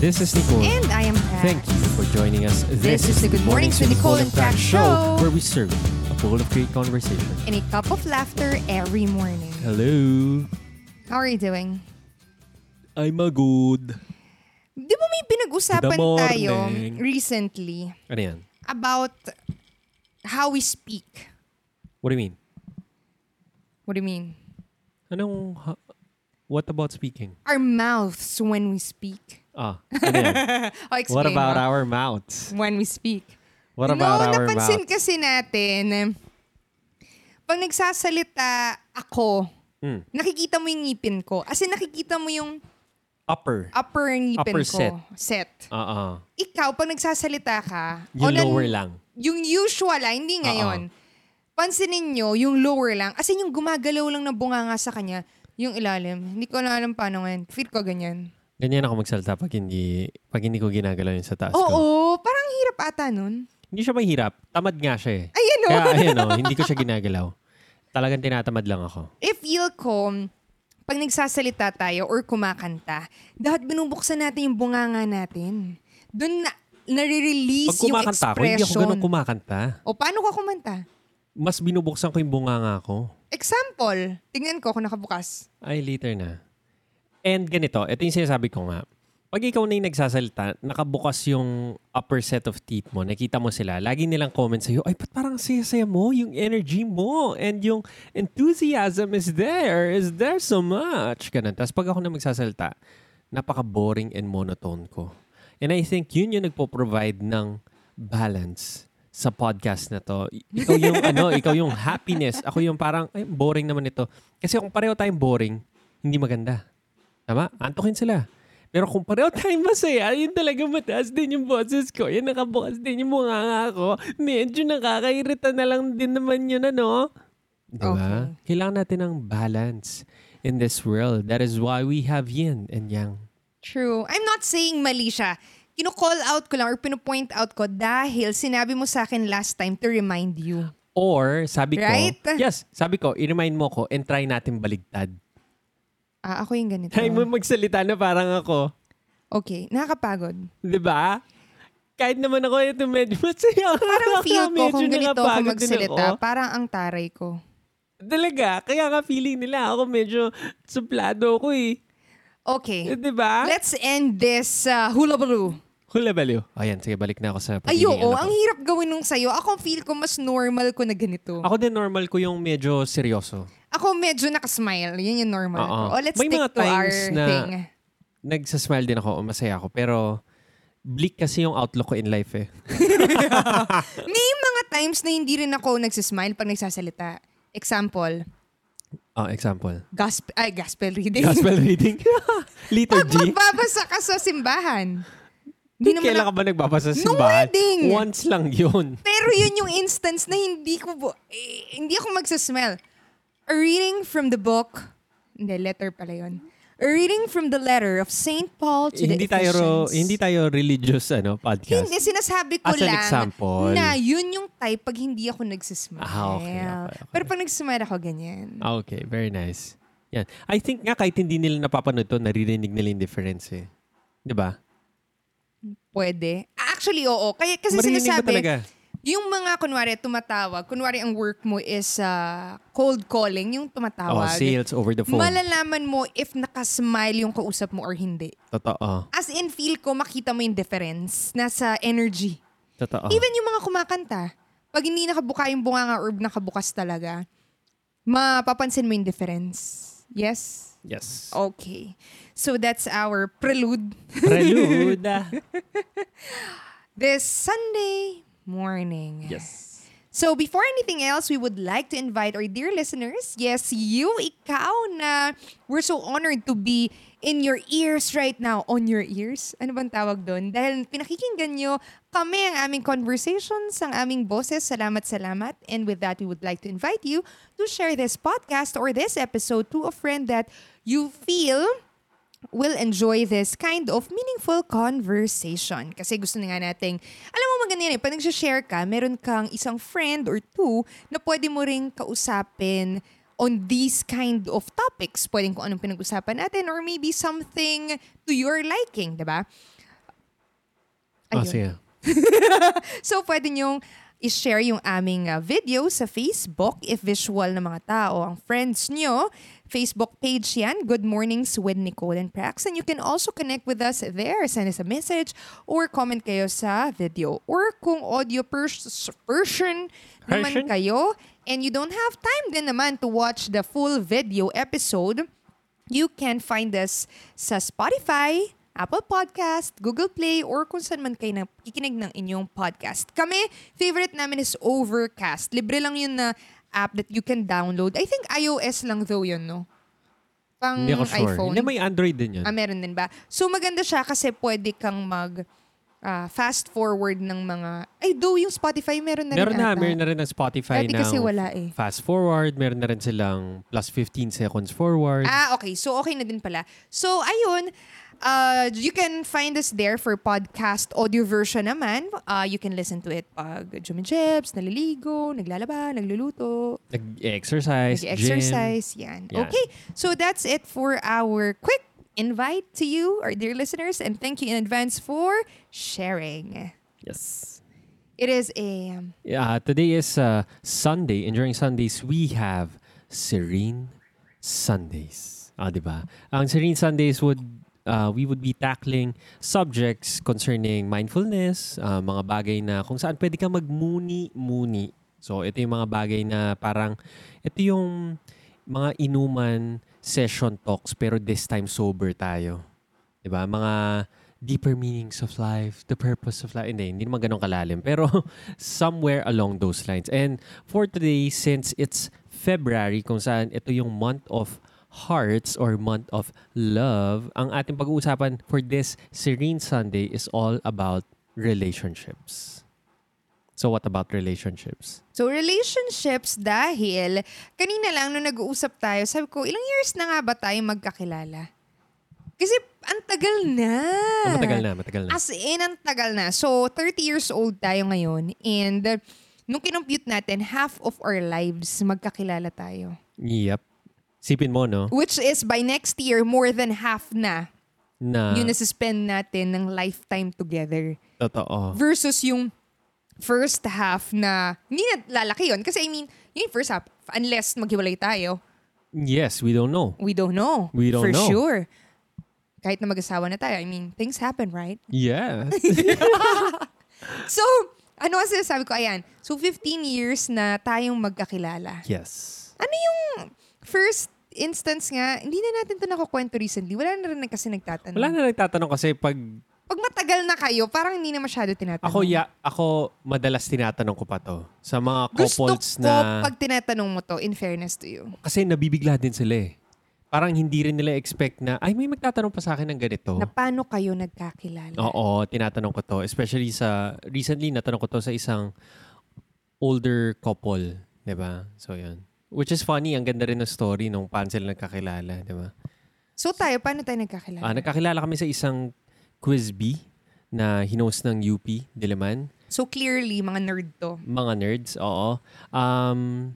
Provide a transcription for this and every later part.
This is Nicole. And I am Pat. Thank you for joining us. This is the Good Mornings with Nicole and Pat show. where we serve a bowl of great conversation. And a cup of laughter every morning. Hello. How are you doing? I'm a good. Di ba may pinag-usapan tayo recently Ano yan? about how we speak? What do you mean? What do you mean? Anong, ha- what about speaking? Our mouths when we speak. Ah, ano yan? Explain What about mo. our mouths? when we speak? What no, about our napansin mouths? kasi natin, pag nagsasalita ako, Mm. nakikita mo yung ngipin ko. As in, nakikita mo yung Upper. upper ngipin Upper ko. set. Set. Uh-uh. Ikaw, pag nagsasalita ka, Yung on an- lower lang. Yung usual, ah, hindi ngayon. Pansinin nyo, yung lower lang. As in, yung gumagalaw lang na bunganga sa kanya, yung ilalim. Hindi ko na alam paano ngayon. Feel ko ganyan. Ganyan ako magsalita pag hindi, pag hindi ko ginagalaw yun sa taas ko. Oo, parang hirap ata nun. Hindi siya mahirap. Tamad nga siya eh. Ayan o. Kaya ayun o, hindi ko siya ginagalaw. Talagang tinatamad lang ako. If feel ko, pag nagsasalita tayo or kumakanta, dapat binubuksan natin yung bunganga natin. Doon na, nare-release Pag yung kumakanta ako, expression. hindi ako ganun kumakanta. o paano ka kumanta? Mas binubuksan ko yung bunganga ko. Example, tingnan ko kung nakabukas. Ay, later na. And ganito, ito yung sinasabi ko nga. Pag ikaw na yung nagsasalita, nakabukas yung upper set of teeth mo, nakita mo sila, lagi nilang comment sa'yo, ay, ba't parang saya-saya mo? Yung energy mo and yung enthusiasm is there, is there so much. Ganun. Tapos pag ako na magsasalita, napaka-boring and monotone ko. And I think yun yung nagpo-provide ng balance sa podcast na to. Ikaw yung ano, ikaw yung happiness. Ako yung parang, ay, boring naman ito. Kasi kung pareho tayong boring, hindi maganda. Tama? Antokin sila. Pero kung pareho tayong masaya, yun talaga mataas din yung boses ko. Yan nakabukas din yung mga ko. Medyo nakakairita na lang din naman yun, ano? Diba? Okay. Kailangan natin ng balance in this world. That is why we have yin and yang. True. I'm not saying mali siya. Kino-call out ko lang or pino-point out ko dahil sinabi mo sa akin last time to remind you. Or, sabi Right? ko, yes, sabi ko, i-remind mo ko and try natin baligtad. Ah, ako yung ganito. Try mo magsalita na parang ako. Okay, nakakapagod. Di ba? Kahit naman ako ito medyo masaya. Parang feel ko Medyo kung ganito ako magsalita, ako. parang ang taray ko. Talaga, kaya nga feeling nila ako medyo suplado ko eh. Okay, Di ba? let's end this uh, hula baloo. Hula baliw. Ayan, sige, balik na ako sa Ay, pagiging oo, ano ang ko. hirap gawin nung sa'yo. Ako feel ko mas normal ko na ganito. Ako din normal ko yung medyo seryoso. Ako medyo nakasmile. Yun yung normal Oo. ko. Oh, let's May stick mga to our times na- thing. Nagsasmile din ako, masaya ako. Pero bleak kasi yung outlook ko in life eh. May mga times na hindi rin ako nagsismile pag nagsasalita. Example, Oh, example. gospel, ay, gospel reading. Gospel reading. pag Liturgy. magbabasa ka sa simbahan. Hindi naman Kailan ka ba nagbabasa sa Nung simbahan? wedding. Once lang yun. Pero yun yung instance na hindi ko, bu- eh, hindi ako magsasmell. A reading from the book, hindi, letter pala yun. A reading from the letter of St. Paul to hindi the tayo ro- Ephesians. hindi tayo religious ano podcast. Hindi, sinasabi ko As an lang example. na yun yung type pag hindi ako nagsismile. Ah, okay, okay, okay. Pero pag nagsismile ako, ganyan. Ah, Okay, very nice. Yan. I think nga kahit hindi nila napapanood to, naririnig nila yung difference eh. 'Di ba? Pwede. Actually, oo. Kaya, kasi Maririnig mo sinasabi. Yung mga, kunwari, tumatawag, kunwari ang work mo is uh, cold calling, yung Oh, tumatawag. sales over the phone. Malalaman mo if nakasmile yung kausap mo or hindi. Totoo. As in, feel ko, makita mo yung difference. Nasa energy. Totoo. Even yung mga kumakanta, pag hindi nakabuka yung bunganga or nakabukas talaga, mapapansin mo yung difference. Yes? yes. Okay. So that's our prelude Prelude. this Sunday morning. yes. So before anything else, we would like to invite our dear listeners, yes, you, ikaw na we're so honored to be in your ears right now. On your ears? Ano bang tawag doon? Dahil pinakikinggan nyo kami ang aming conversations, ang aming boses. Salamat, salamat. And with that, we would like to invite you to share this podcast or this episode to a friend that you feel will enjoy this kind of meaningful conversation. Kasi gusto na nga nating, alam mo maganda yan eh, pag nagsashare ka, meron kang isang friend or two na pwede mo ring kausapin on these kind of topics. Pwedeng kung anong pinag-usapan natin or maybe something to your liking, di ba? Oh, Ayun. sige. So, pwede nyong i-share yung aming uh, video sa Facebook if visual na mga tao ang friends nyo. Facebook page yan, Good Mornings with Nicole and Prax. And you can also connect with us there. Send us a message or comment kayo sa video. Or kung audio pers- version naman kayo and you don't have time din naman to watch the full video episode, you can find us sa Spotify, Apple Podcast, Google Play, or kung saan man kayo nakikinig ng inyong podcast. Kami, favorite namin is Overcast. Libre lang yun na app that you can download. I think iOS lang though yun, no? Pang Hindi ako sure. iPhone. Hindi, may Android din yun. Ah, meron din ba? So maganda siya kasi pwede kang mag ah, fast forward ng mga... Ay, do yung Spotify meron na meron rin na, ata. meron na rin ng Spotify ng kasi wala eh. fast forward. Meron na rin silang plus 15 seconds forward. Ah, okay. So, okay na din pala. So, ayun. Uh, you can find us there for podcast audio version naman. Uh, you can listen to it pag jumijebs, naliligo, naglalaba, nagluluto, Nag-exercise, nag-exercise. Yan. Yan. Okay. So, that's it for our quick invite to you, our dear listeners. And thank you in advance for sharing. Yes. It is a... Yeah, today is uh, Sunday, and during Sundays, we have Serene Sundays. Ah, di ba? Ang Serene Sundays would uh, we would be tackling subjects concerning mindfulness, uh, mga bagay na kung saan pwede ka magmuni-muni. So, ito yung mga bagay na parang, ito yung mga inuman session talks pero this time sober tayo. 'Di ba? Mga deeper meanings of life, the purpose of life. Hindi, hindi naman ganun kalalim. Pero somewhere along those lines. And for today, since it's February, kung saan ito yung month of hearts or month of love, ang ating pag-uusapan for this Serene Sunday is all about relationships. So what about relationships? So, relationships dahil kanina lang nung nag-uusap tayo, sabi ko, ilang years na nga ba tayo magkakilala? Kasi ang tagal na. Ah, matagal na, matagal na. As in, ang tagal na. So, 30 years old tayo ngayon. And uh, nung kinompute natin, half of our lives magkakilala tayo. Yep. Sipin mo, no? Which is by next year, more than half na Na, yung nasispend natin ng lifetime together. totoo. versus yung first half na hindi na lalaki yun. Kasi I mean, yung first half, unless maghiwalay tayo, Yes, we don't know. we don't know. We don't For know. sure. Kahit na mag-asawa na tayo, I mean, things happen, right? Yeah. So, ano kasi sabi ko, ayan, so 15 years na tayong magkakilala. yes. Ano yung first instance nga, hindi na natin to nakukwento recently. Wala na rin kasi nagtatanong. Wala na nagtatanong kasi pag Pag matagal na kayo, parang hindi na masyado tinatanong. ako ya ako madalas tinatanong ko pa to sa mga Gusto couples ko na pag tinatanong mo to, in fairness to you. kasi nabibigla din sila eh. Parang hindi rin nila expect na ay may magtatanong pa sa akin ng ganito. Na paano kayo nagkakilala? Oo, tinatanong ko to. Especially sa, recently natanong ko to sa isang older couple. ba So, yun. Which is funny, ang ganda rin ng story nung paano sila nagkakilala. 'di ba So tayo, paano tayo nagkakilala? Ah, nagkakilala kami sa isang quiz bee na hinost ng UP, Diliman. so clearly, mga nerd to. Mga nerds, oo. Um,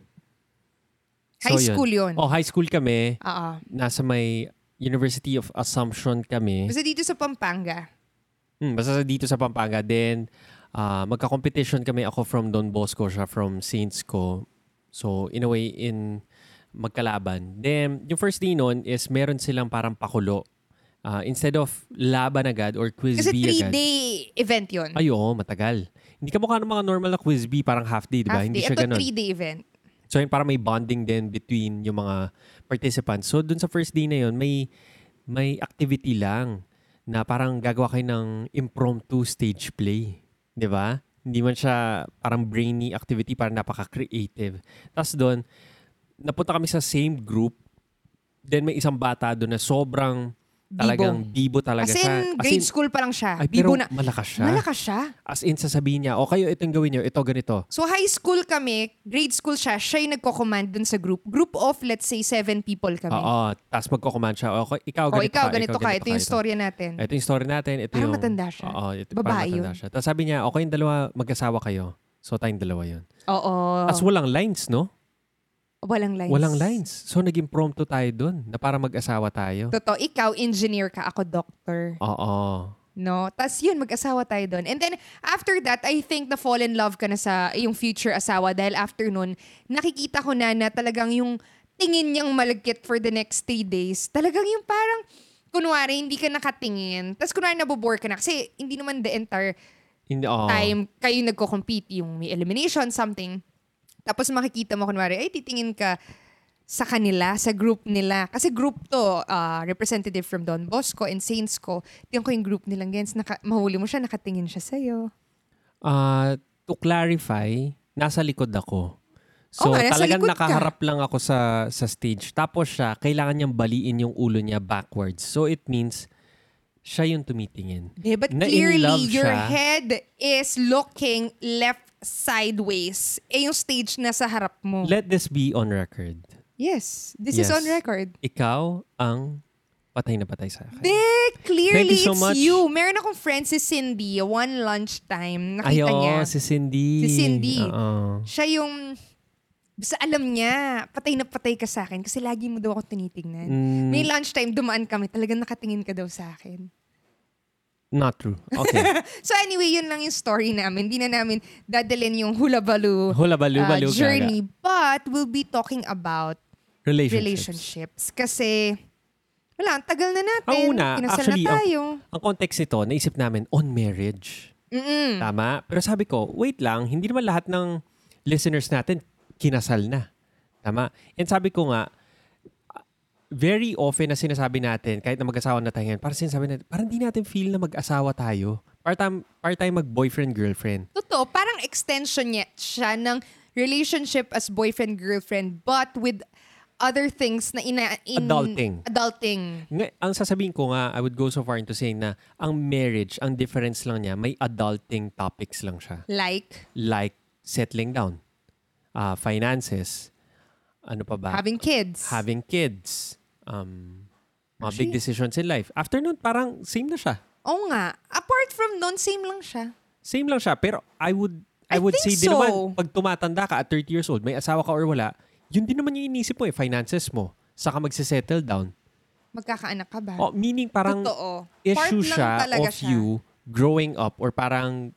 so High school yun. Oh, high school kami. Oo. Nasa may University of Assumption kami. Basta dito sa Pampanga. Hmm, basta sa- dito sa Pampanga. Then, ah, magka-competition kami. Ako from Don Bosco, siya from Saints ko. So, in a way, in magkalaban. Then, yung first day nun is meron silang parang pakulo. Ah, instead of laban agad or quiz Kasi bee agad. three-day event yun. Ay, oo, matagal. Hindi ka mukha ng mga normal na quiz bee, parang half day, di ba? Half Hindi day. siya Ito, ganun. three-day event. So, yun, parang may bonding din between yung mga participants. So, dun sa first day na yun, may, may activity lang na parang gagawa kayo ng impromptu stage play. Di ba? Hindi man siya parang brainy activity, parang napaka-creative. Tapos doon, napunta kami sa same group. Then may isang bata doon na sobrang talagang bibo talaga As siya. in, grade school pa lang siya. Ay, Bibo pero na. malakas siya. Malakas siya. As in, sasabihin niya, o kayo, itong gawin niyo, ito ganito. So high school kami, grade school siya, siya yung nagko-command dun sa group. Group of, let's say, seven people kami. Oo. Tapos magko-command siya, o ikaw, o ganito ikaw, ka, ganito ka. Ito yung story natin. Ito yung story natin. Ito Parang yung, matanda siya. Oo. Ito, Babae parang matanda yun. siya. Tapos sabi niya, okay yung dalawa, mag-asawa kayo. So, tayong dalawa yun. Oo. Tapos walang lines, no? Walang lines. Walang lines. So, naging prompto tayo dun na para mag-asawa tayo. Totoo. Ikaw, engineer ka. Ako, doctor. Oo. No? Tapos yun, mag-asawa tayo doon. And then, after that, I think na fall in love ka na sa yung future asawa dahil after nun, nakikita ko na na talagang yung tingin niyang malagkit for the next three days, talagang yung parang, kunwari, hindi ka nakatingin. Tapos kunwari, nabobore ka na. Kasi hindi naman the entire Hindi, oh. time kayo nagko-compete, yung may elimination, something. Tapos makikita mo, kunwari, ay, titingin ka sa kanila, sa group nila. Kasi group to, uh, representative from Don Bosco and Saints ko. Tingnan ko yung group nilang gens, naka, mahuli mo siya, nakatingin siya sa'yo. Ah, to clarify, nasa likod ako. So, nga, nasa talagang likod ka. nakaharap lang ako sa sa stage. Tapos siya, kailangan niyang baliin yung ulo niya backwards. So, it means siya yung tumitingin. Eh, but Na clearly, your siya. head is looking left sideways. Eh, yung stage na sa harap mo. Let this be on record. yes, this is Yes. on record. Ikaw ang patay na patay sa akin. De, clearly Thank you so it's much. you. Meron akong friend si Cindy, one lunchtime, nakita Ayo, niya. si Cindy. Si Cindy. Oo. Siya yung, basta alam niya, patay na patay ka sa akin kasi lagi mo daw ako tinitingnan. Mm, May lunchtime, dumaan kami, talagang nakatingin ka daw sa akin. Not true. Okay. So anyway, yun lang yung story namin. Hindi na namin dadalhin yung hula-balu Hula balu uh, balu journey. But we'll be talking about Relationships. relationships. Kasi, wala, ang tagal na natin. Ang una, Kinasal actually, na tayo. Ang context nito, naisip namin on marriage. Mm-mm. Tama? Pero sabi ko, wait lang, hindi naman lahat ng listeners natin kinasal na. Tama? And sabi ko nga, very often na sinasabi natin, kahit na mag-asawa na tayo ngayon, parang sinasabi natin, parang hindi natin feel na mag-asawa tayo. Part-time, part-time mag-boyfriend-girlfriend. Totoo, parang extension niya siya ng relationship as boyfriend-girlfriend but with other things na ina... In, Adulting. Adulting. Nga, ang sasabihin ko nga, I would go so far into saying na ang marriage, ang difference lang niya, may adulting topics lang siya. Like, Like settling down, uh, finances, ano pa ba? having kids. having kids, um, mga big Actually- decisions in life. After nun, parang same na siya. Oo nga. Apart from doon, same lang siya. Same lang siya. Pero I would, I, I would say think din so. naman, pag tumatanda ka at 30 years old, may asawa ka or wala, yun din naman yung inisip mo eh, finances mo. Saka magsisettle down. Magkakaanak ka ba? Oh, meaning parang Totoo. issue siya of siya. you growing up or parang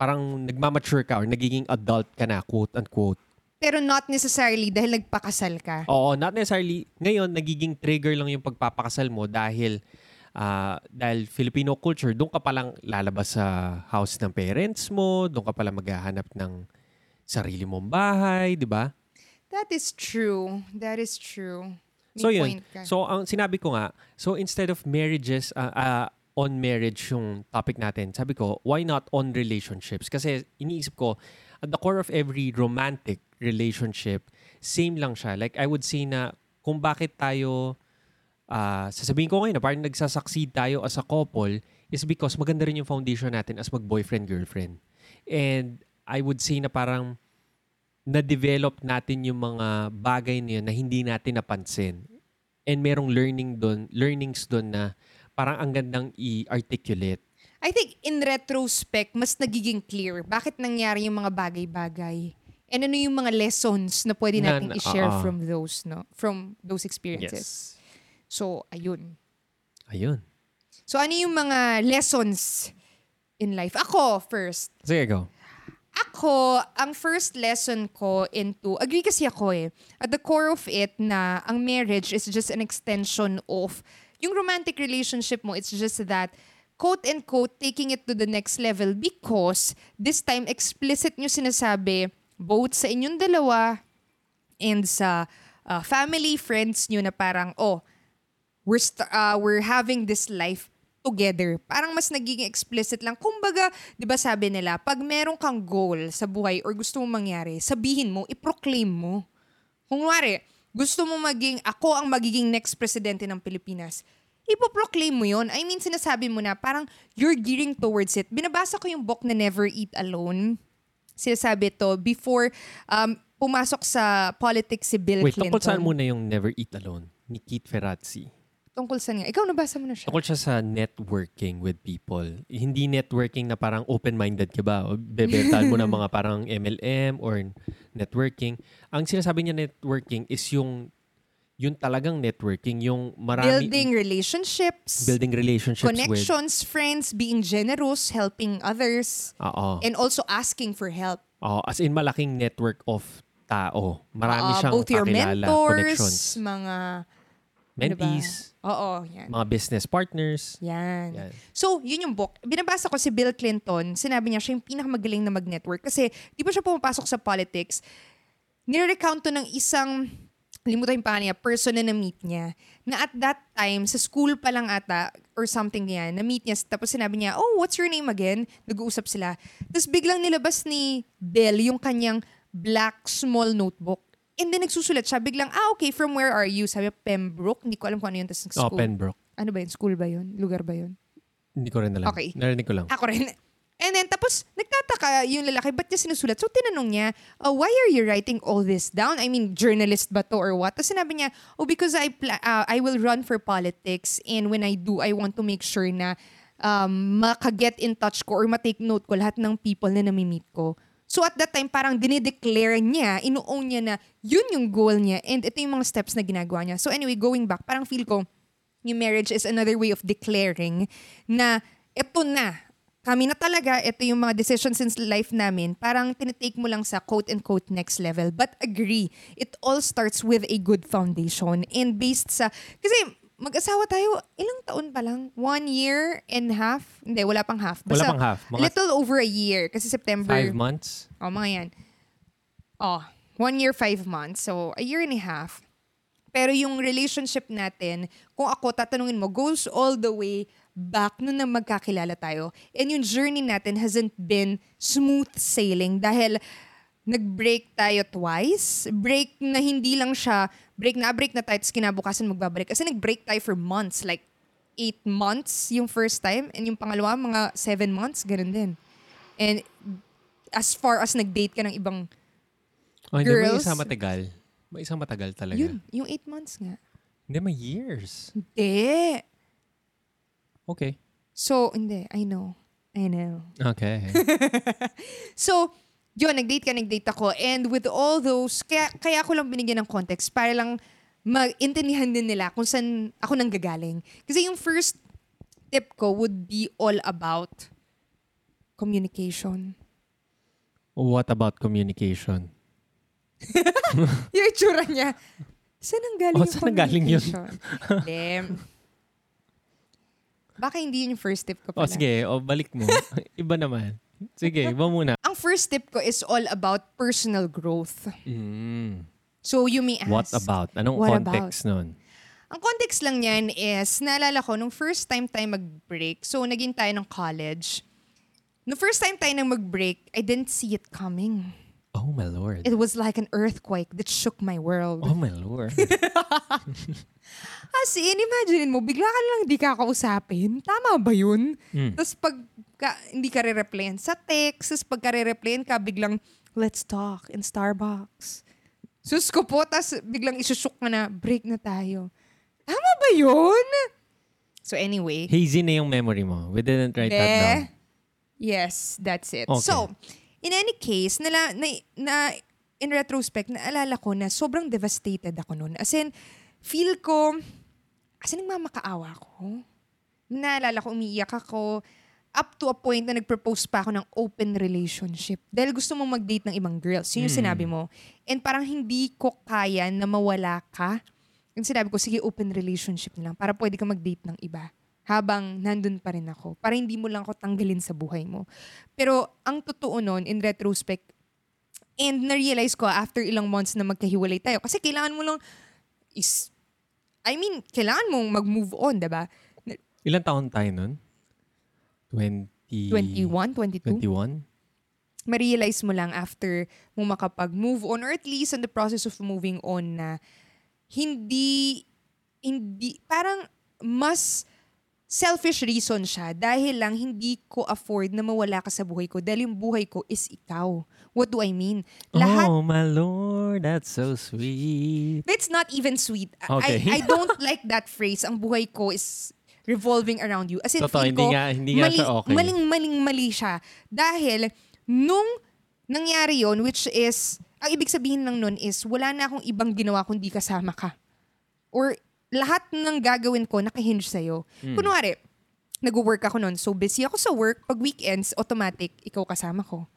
parang nagmamature ka or nagiging adult ka na, quote unquote. Pero not necessarily dahil nagpakasal ka. Oo, not necessarily. Ngayon, nagiging trigger lang yung pagpapakasal mo dahil ah, dahil Filipino culture, doon ka palang lalabas sa house ng parents mo, doon ka pala maghahanap ng sarili mong bahay, di ba? That is true. That is true. May So yun. ka. So ang sinabi ko nga, so instead of marriages, ah, ah, on marriage yung topic natin, sabi ko, why not on relationships? Kasi iniisip ko, at the core of every romantic relationship, same lang siya. Like I would say na kung bakit tayo, ah, sasabihin ko ngayon na parang nagsasucceed tayo as a couple is because maganda rin yung foundation natin as mag-boyfriend-girlfriend. And I would say na parang na-develop natin yung mga bagay na yun na hindi natin napansin. And merong learning doon, learnings doon na parang ang gandang i-articulate. I think in retrospect, mas nagiging clear bakit nangyari yung mga bagay-bagay. And ano yung mga lessons na pwede Na- nating na- i-share oo. from those, no? From those experiences. So, ayun. Ayun. So, ano yung mga lessons in life? Ako, first. Sige, go. Ako, ang first lesson ko into, agree kasi ako eh, at the core of it na ang marriage is just an extension of yung romantic relationship mo, it's just that quote and quote taking it to the next level because this time explicit nyo sinasabi both sa inyong dalawa and sa uh, family, friends nyo na parang, oh, we're, st- uh, we're having this life together. Parang mas nagiging explicit lang. Kumbaga, di ba sabi nila, pag meron kang goal sa buhay or gusto mong mangyari, sabihin mo, i-proclaim mo. Kung wari, gusto mo maging, ako ang magiging next presidente ng Pilipinas, ipoproclaim mo yon. I mean, sinasabi mo na parang you're gearing towards it. Binabasa ko yung book na Never Eat Alone. Sinasabi to before um, pumasok sa politics si Bill Wait, Clinton. tungkol saan muna yung Never Eat Alone ni Keith Ferrazzi? Tungkol saan nga? Ikaw nabasa mo na siya. Tungkol siya sa networking with people. Hindi networking na parang open-minded ka ba? O mo ng mga parang MLM or networking. Ang sinasabi niya networking is yung Yun talagang networking, yung marami... Building relationships, building relationships with... connections, friends, being generous, helping others, Oo. and also asking for help. Oo, as in malaking network of tao. Marami Uh, siyang both your kakilala, mentors, connections. mga Mentees, Oo, yan. mga business partners. Yan. Yan. So, yun yung book. Binabasa ko si Bill Clinton. Sinabi niya siya yung pinakamagaling na mag-network. Kasi di ba siya pumapasok sa politics, nire-recount to ng isang, limutan yung pangalan niya, person na na-meet niya. Na at that time, sa school pa lang ata, or something niya, na-meet niya. Tapos sinabi niya, oh, what's your name again? Nag-uusap sila. Tapos biglang nilabas ni Bill yung kanyang black small notebook. And then nagsusulat siya, biglang, ah, okay, from where are you? Sabi, Pembroke. Hindi ko alam kung ano yun. Tapos Oh, school. Pembroke. Ano ba yun? School ba yun? Lugar ba yun? Hindi ko rin alam. Okay. Narinig ko lang. Ako rin. And then, tapos, nagtataka yung lalaki, ba't niya sinusulat? So, tinanong niya, "Uh, why are you writing all this down? I mean, journalist ba to or what? Tapos sinabi niya, oh, because I, pla- uh, I will run for politics and when I do, I want to make sure na um, maka-get in touch ko or ma-take note ko lahat ng people na nami-meet ko. So at that time, parang dinideclare niya, ino-own niya na yun yung goal niya and ito yung mga steps na ginagawa niya. So anyway, going back, parang feel ko, yung marriage is another way of declaring na ito na, kami na talaga, ito yung mga decisions in life namin, parang tinitake mo lang sa quote-unquote next level. But agree, it all starts with a good foundation and based sa, kasi mag-asawa tayo, ilang taon pa lang? One year and half? Hindi, wala pang half. Wala pang half. Mga little over a year. Kasi September. five months. Oh, mga yan. Oh, one year, five months. So, a year and a half. Pero yung relationship natin, kung ako, tatanungin mo, goes all the way back nung na magkakilala tayo. And yung journey natin hasn't been smooth sailing dahil nag-break tayo twice. Break na hindi lang siya, break na break na tayo, tapos kinabukasan magbabalik. Kasi nag-break tayo for months, like eight months yung first time, and yung pangalawa, mga seven months, ganun din. And as far as nag-date ka ng ibang, Oh, hindi, may Girls. isang matagal. May isang matagal talaga. yun, yung eight months nga. Hindi, may years. Hindi. Okay. So, hindi, I know. I know. Okay. So, yun, nag-date ka, nag-date ako. And with all those, kaya, kaya ako lang binigyan ng context para lang mag-intindihan din nila kung saan ako nang gagaling. Kasi yung first tip ko would be all about communication. What about communication? yung itsura niya. Saan ang galing Oh, yung saan galing yun? Dem. Baka hindi yun yung first tip ko pala. sige, o balik mo. Iba naman. Sige, iba muna. Ang first tip ko is all about personal growth. Mm. So you may ask, What about? Anong What context nun? Ang context lang niyan is, naalala ko, nung first time tayo mag-break, so naging tayo ng college. Nung first time tayo nang mag-break, I didn't see it coming. Oh my lord. It was like an earthquake that shook my world. Oh my lord. As in, imagine mo, bigla ka lang di kakausapin. Tama ba yun? Mm. Tapos pag ka, hindi ka re-replyan sa text, tapos pag ka re-replyan ka, biglang, let's talk in Starbucks. Sus ko po, tapos biglang isusuk ka na, break na tayo. Tama ba yun? So anyway. Hazy na yung memory mo. We didn't write that Be, down. Yes, that's it. Okay. So, in any case, nala, na, na, in retrospect, naalala ko na sobrang devastated ako noon. As in, feel ko, as in, nagmamakaawa ko. Naalala ko, umiiyak ako up to a point na nag-propose pa ako ng open relationship. Dahil gusto mong mag-date ng ibang girls. Yun yung Hmm. sinabi mo. And parang hindi ko kaya na mawala ka. Yung sinabi ko, sige, open relationship na lang para pwede ka mag-date ng iba habang nandun pa rin ako. Para hindi mo lang ako tanggalin sa buhay mo. Pero ang totoo nun, in retrospect, and na-realize ko after ilang months na magkahiwalay tayo, kasi kailangan mo lang is, I mean, kailangan mong mag-move on, diba? Ilan taon tayo nun? 20... 21, 22? 21? ma-realize mo lang after mo makapag-move on or at least on the process of moving on na hindi, hindi, parang mas selfish reason siya dahil lang hindi ko afford na mawala ka sa buhay ko dahil yung buhay ko is ikaw. What do I mean? Lahat, Oh my lord, that's so sweet. it's not even sweet. I- Okay. I, I don't like that phrase. Ang buhay ko is revolving around you. As in, Totoo, hindi ko, nga- hindi nga mali, siya okay. Maling, maling, mali siya. Dahil, nung nangyari yon which is, ang ibig sabihin lang nun is, wala na akong ibang ginawa kundi kasama ka. or lahat ng gagawin ko nakahinge sa'yo. Kunwari, nag-work ako noon, so busy ako sa work, pag weekends, automatic, ikaw kasama ko.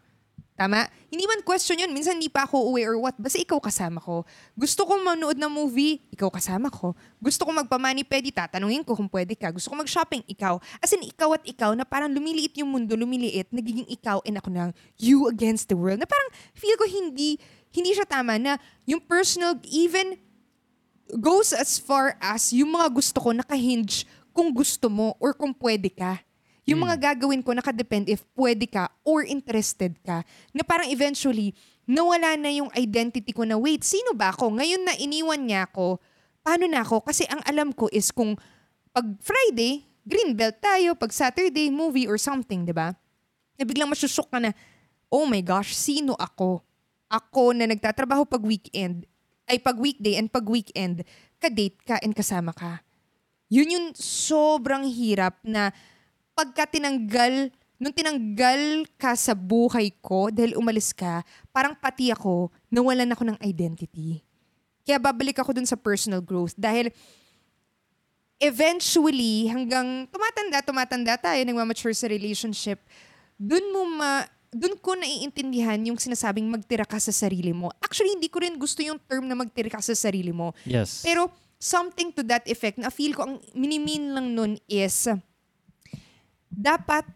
Tama? Hindi man question yun. Minsan hindi pa ako uwi or what. Basta ikaw kasama ko. Gusto ko manood ng movie, ikaw kasama ko. Gusto ko magpamani-pedi, tatanungin ko kung pwede ka. Gusto ko mag-shopping, ikaw. As in, ikaw at ikaw na parang lumiliit yung mundo, lumiliit, nagiging ikaw and ako ng you against the world. Na parang feel ko hindi, hindi siya tama na yung personal, even goes as far as yung mga gusto ko nakahinge kung gusto mo or kung pwede ka. Yung mga gagawin ko nakadepend if pwede ka or interested ka. Na parang eventually, nawala na yung identity ko na, wait, sino ba ako? Ngayon na iniwan niya ako, paano na ako? Kasi ang alam ko is kung pag Friday, green belt tayo, pag Saturday, movie or something, di ba? Na biglang masusok ka na, oh my gosh, sino ako? Ako na nagtatrabaho pag weekend, ay pag weekday and pag weekend, ka-date ka and kasama ka. Yun yung sobrang hirap na pagka tinanggal, nung tinanggal ka sa buhay ko dahil umalis ka, parang pati ako, nawalan ako ng identity. Kaya babalik ako dun sa personal growth dahil eventually, hanggang tumatanda, tumatanda tayo, nagmamature sa relationship, dun mo ma, dun ko naiintindihan yung sinasabing magtira ka sa sarili mo. Actually, hindi ko rin gusto yung term na magtira ka sa sarili mo. Yes. Pero something to that effect na feel ko ang minimin lang nun is dapat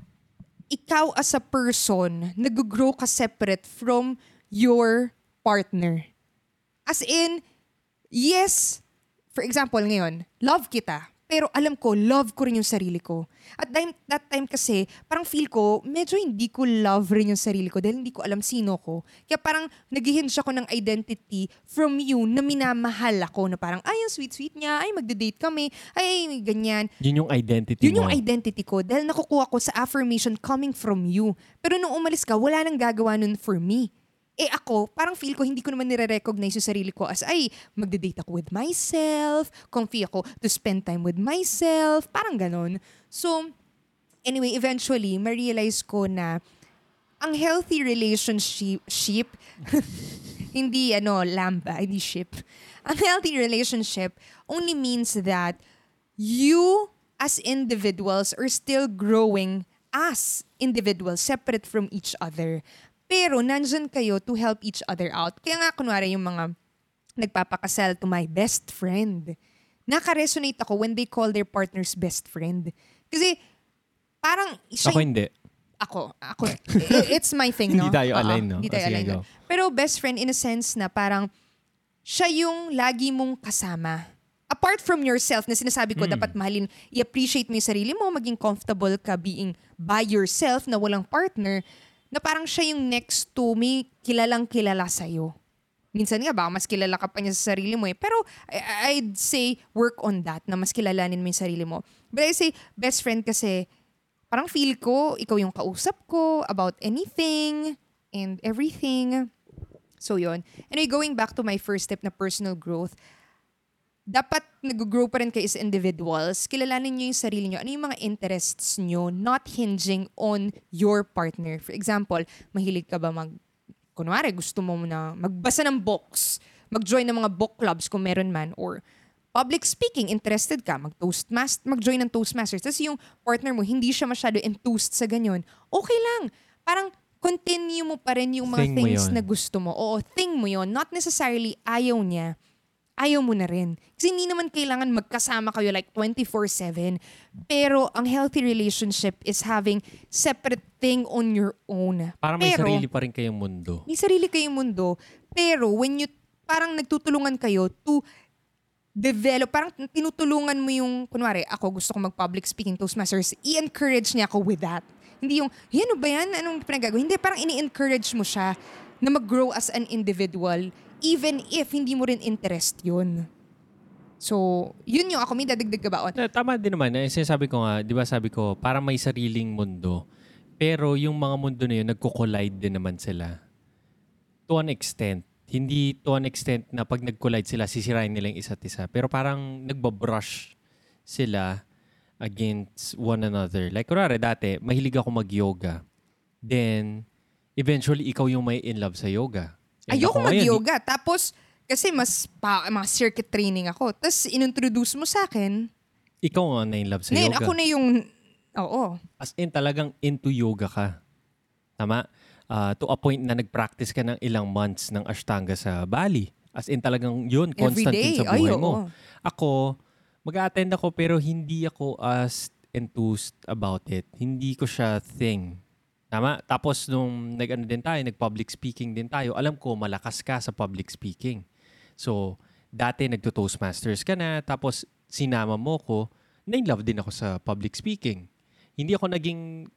ikaw as a person nag-grow ka separate from your partner. As in, yes, for example ngayon, love kita. Pero alam ko, love ko rin yung sarili ko. At time, that time kasi, parang feel ko, medyo hindi ko love rin yung sarili ko dahil hindi ko alam sino ko. Kaya parang naghihinge ako ng identity from you na minamahal ako na parang, ay, ang sweet-sweet niya, ay, magde-date kami, ay, ganyan. Yun yung identity Yun mo. yung identity ko dahil nakukuha ko sa affirmation coming from you. Pero nung umalis ka, wala nang gagawa nun for me. Eh ako, parang feel ko hindi ko naman nire-recognize yung sarili ko as, ay, magde-date ako with myself, comfy ako to spend time with myself, parang ganon. So, anyway, eventually, ma-realize ko na ang healthy relationship, ship, hindi ano, lamba, hindi ship. Ang healthy relationship only means that you as individuals are still growing as individuals, separate from each other. Pero nandyan kayo to help each other out. Kaya nga, kunwari yung mga nagpapakasal to my best friend. Naka-resonate ako when they call their partner's best friend. Kasi parang siya Ako hindi. ako, ako, it's my thing, no? Hindi tayo Oo, align, no? Hindi tayo Sige, align. no? Pero best friend in a sense na parang siya yung lagi mong kasama. Apart from yourself, na sinasabi ko, Hmm. dapat mahalin, i-appreciate mo yung sarili mo, maging comfortable ka being by yourself na walang partner, na parang siya yung next to may kilalang kilala sa'yo. Minsan nga, baka mas kilala ka pa niya sa sarili mo eh. Pero I'd say, work on that, na mas kilalanin mo yung sarili mo. But I say, best friend kasi, parang feel ko, ikaw yung kausap ko about anything and everything. So yun. Anyway, going back to my first step na personal growth, dapat nag-grow pa rin kayo as individuals. Kilalanin nyo yung sarili nyo. Ano yung mga interests nyo, not hinging on your partner. For example, mahilig ka ba mag, kunwari, gusto mo na magbasa ng books, mag-join ng mga book clubs kung meron man, or public speaking, interested ka, mag-toastmaster, mag-join ng Toastmasters. Tapos yung partner mo, hindi siya masyado enthused sa ganyan. Okay lang. Parang continue mo pa rin yung mga Thing things na gusto mo. Oo, thing mo yon Not necessarily ayaw niya ayaw mo na rin. Kasi hindi naman kailangan magkasama kayo like 24-7. Pero ang healthy relationship is having separate thing on your own. Parang may pero, sarili pa rin kayong mundo. May sarili kayong mundo. Pero when you, parang nagtutulungan kayo to develop, parang tinutulungan mo yung, kunwari, ako gusto ko mag-public speaking Toastmasters, i-encourage niya ako with that. Hindi yung, "Hey, ano ba yan? Anong pinagagawa? Hindi, parang ini-encourage mo siya na mag-grow as an individual even if hindi mo rin interest yun. So, yun yung ako. May dadagdag ka ba tama din naman. Eh, sinasabi ko nga, di ba sabi ko, parang may sariling mundo. Pero yung mga mundo na yun, nagko-collide din naman sila. To an extent. Hindi to an extent na pag nag-collide sila, sisirain nila yung isa't isa. Pero parang nagbabrush sila against one another. Like, kunwari, dati, mahilig ako mag-yoga. Then, eventually, ikaw yung may in love sa yoga. Ayoko ngayon, mag-yoga. Tapos, Kasi mas pa, mga circuit training ako. Tapos inintroduce mo sa akin. Ikaw nga na in love sa Ngayon, yoga. ako na yung... Oo. As in, talagang into yoga ka. Tama? Ah, to a point na nag-practice ka ng ilang months ng Ashtanga sa Bali. As in, talagang yun, constant yun sa buhay Ay, oo. mo. Ako, mag-attend ako pero hindi ako as enthused about it. Hindi ko siya thing. Tama? Tapos nung nag-ano din tayo, nag-public speaking din tayo, alam ko malakas ka sa public speaking. So, dati nagto-toastmasters ka na, tapos sinama mo ko, na-inlove din ako sa public speaking. Hindi ako naging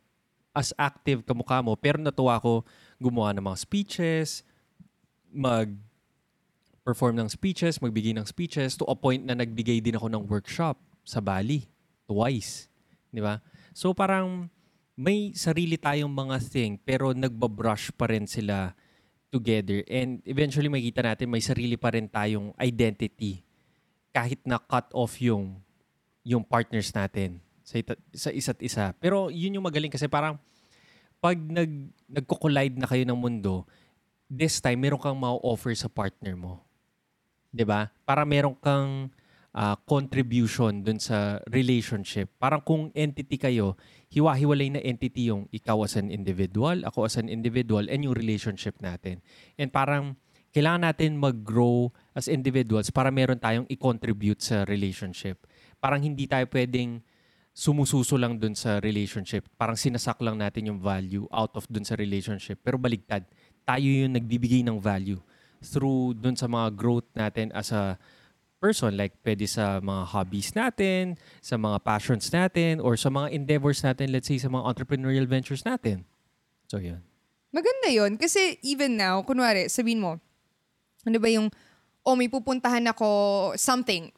as active kamukha mo, pero natuwa ako gumawa ng mga speeches, mag perform ng speeches, magbigay ng speeches to a point na nagbigay din ako ng workshop sa Bali twice, di ba? So parang may sarili tayong mga thing pero nagbabrush pa rin sila together and eventually makita natin may sarili pa rin tayong identity kahit na cut off yung yung partners natin sa, ita- sa isa't isa. Pero yun yung magaling kasi parang pag nag nagko-collide na kayo ng mundo, this time meron kang ma-offer sa partner mo. 'Di ba? Para meron kang ah, contribution dun sa relationship. Parang kung entity kayo, hiwa-hiwalay na entity yung ikaw as an individual, ako as an individual, and yung relationship natin. And parang kailangan natin mag-grow as individuals para meron tayong i-contribute sa relationship. Parang hindi tayo pwedeng sumususo lang dun sa relationship. Parang sinasak lang natin yung value out of dun sa relationship. Pero baligtad, tayo yung nagbibigay ng value through dun sa mga growth natin as a person. Like pwede sa mga hobbies natin, sa mga passions natin, or sa mga endeavors natin, let's say sa mga entrepreneurial ventures natin. So yun. Maganda yon Kasi even now, kunwari, sabihin mo, ano ba yung, oh, may pupuntahan ako, something.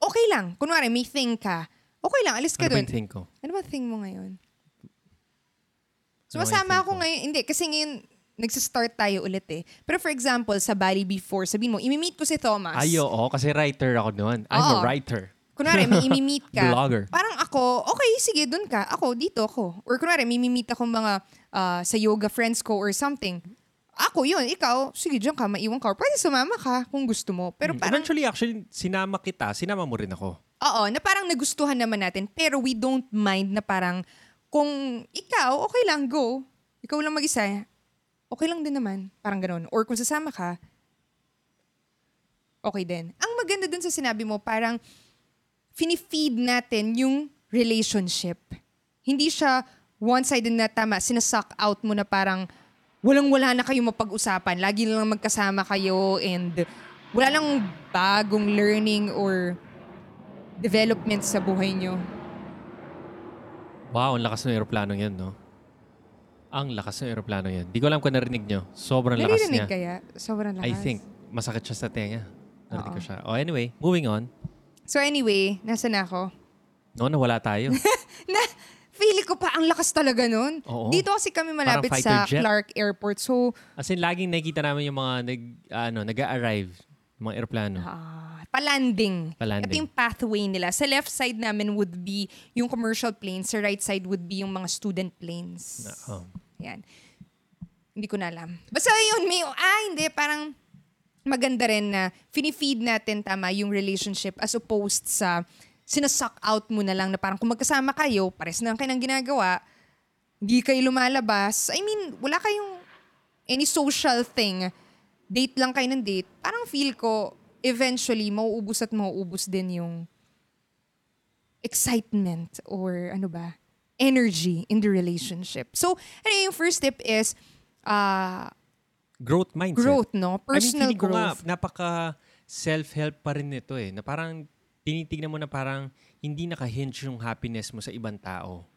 Okay lang. Kunwari, may thing ka. Okay lang, alis ka Ano dun. yung thing ko? Ano ba thing mo ngayon? Ano Sumasama yung ako ngayon. Hindi, kasi ngayon, nagsistart tayo ulit eh. Pero for example, sa Bali before, sabihin mo, imi-meet ko si Thomas. Ay, oo, kasi writer ako noon. I'm a Oo. writer. Kunwari, may imi-meet ka. Vlogger. Parang ako, okay, sige, dun ka. Ako, dito ako. Or kunwari, may imi-meet ako mga ah, sa yoga friends ko or something. Ako yun, ikaw, sige, dyan ka, maiwan ka. Or pwede sumama ka kung gusto mo. Pero Mm, parang, Eventually, actually, sinama kita, sinama mo rin ako. oo, na parang nagustuhan naman natin. Pero we don't mind na parang, kung ikaw, okay lang, go. Ikaw lang mag-isa, okay lang din naman. Parang ganun. Or kung sasama ka, okay din. Ang maganda dun sa sinabi mo, parang finifeed natin yung relationship. Hindi siya one-sided na tama, sinasuck out mo na parang walang-wala na kayo mapag-usapan. Lagi lang magkasama kayo and wala lang bagong learning or development sa buhay nyo. Wow, ang lakas ng aeroplano yan, no? Ang lakas ng aeroplano yan. Di ko alam kung narinig nyo. Sobrang lakas Naririnig niya. kaya? Sobrang lakas. I think, masakit siya sa tenga. Narinig Oo. ko siya. Oh, anyway, moving on. So anyway, nasa na ako? No, nawala tayo. Na, feeling ko pa ang lakas talaga nun. Oo. Dito kasi kami malapit Parang sa fighter jet. Clark Airport. So, As in, laging nakikita namin yung mga nag, ano, nag-arrive, mga aeroplano. ah, palanding. Palanding. Ito yung pathway nila. Sa left side namin would be yung commercial planes. Sa right side would be yung mga student planes. Na, oh. Yan. Hindi ko na alam. Basta yun, may, ah, hindi, parang maganda rin na finifeed natin tama yung relationship as opposed sa sinasuck out mo na lang na parang kung magkasama kayo, pares na lang kayo ng ginagawa, hindi kayo lumalabas. I mean, wala kayong any social thing. Date lang kayo ng date. Parang feel ko, eventually, mauubos at mauubos din yung excitement or ano ba, energy in the relationship. So, ano yung first step is uh, Growth mindset. growth, no? I Personal mean, feeling ko nga, growth. napaka self-help pa rin nito eh. Na parang tinitignan mo na parang hindi naka-hinge yung happiness mo sa ibang tao.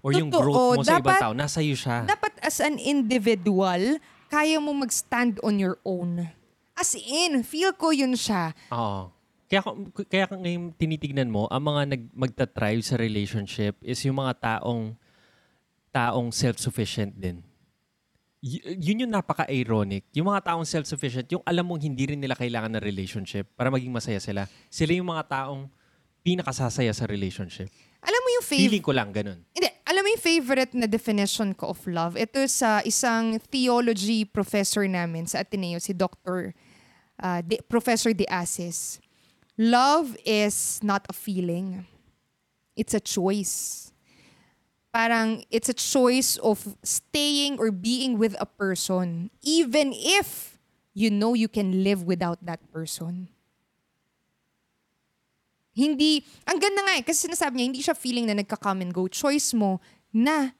Or yung Totoo. growth mo sa ibang Dapat- tao. Nasa iyo siya. Dapat as an individual, kaya mo mag-stand on your own. As in, feel ko yun siya. Oo. Kaya, kaya kung ngayon tinitignan mo, ang mga nag, magta-thrive sa relationship is yung mga taong taong self-sufficient din. Y- yun yung napaka-ironic. Yung mga taong self-sufficient, yung alam mong hindi rin nila kailangan ng relationship para maging masaya sila. Sila yung mga taong pinakasasaya sa relationship. Alam mo yung favorite... Feeling ko lang, ganun. Hindi, alam mo yung favorite na definition ko of love? Ito sa isang theology professor namin sa Ateneo, si Dr. uh, De- Professor De Asis, love is not a feeling. It's a choice. Parang it's a choice of staying or being with a person even if you know you can live without that person. Hindi, ang ganda nga eh, kasi sinasabi niya, hindi siya feeling na nagka-come and go. Choice mo na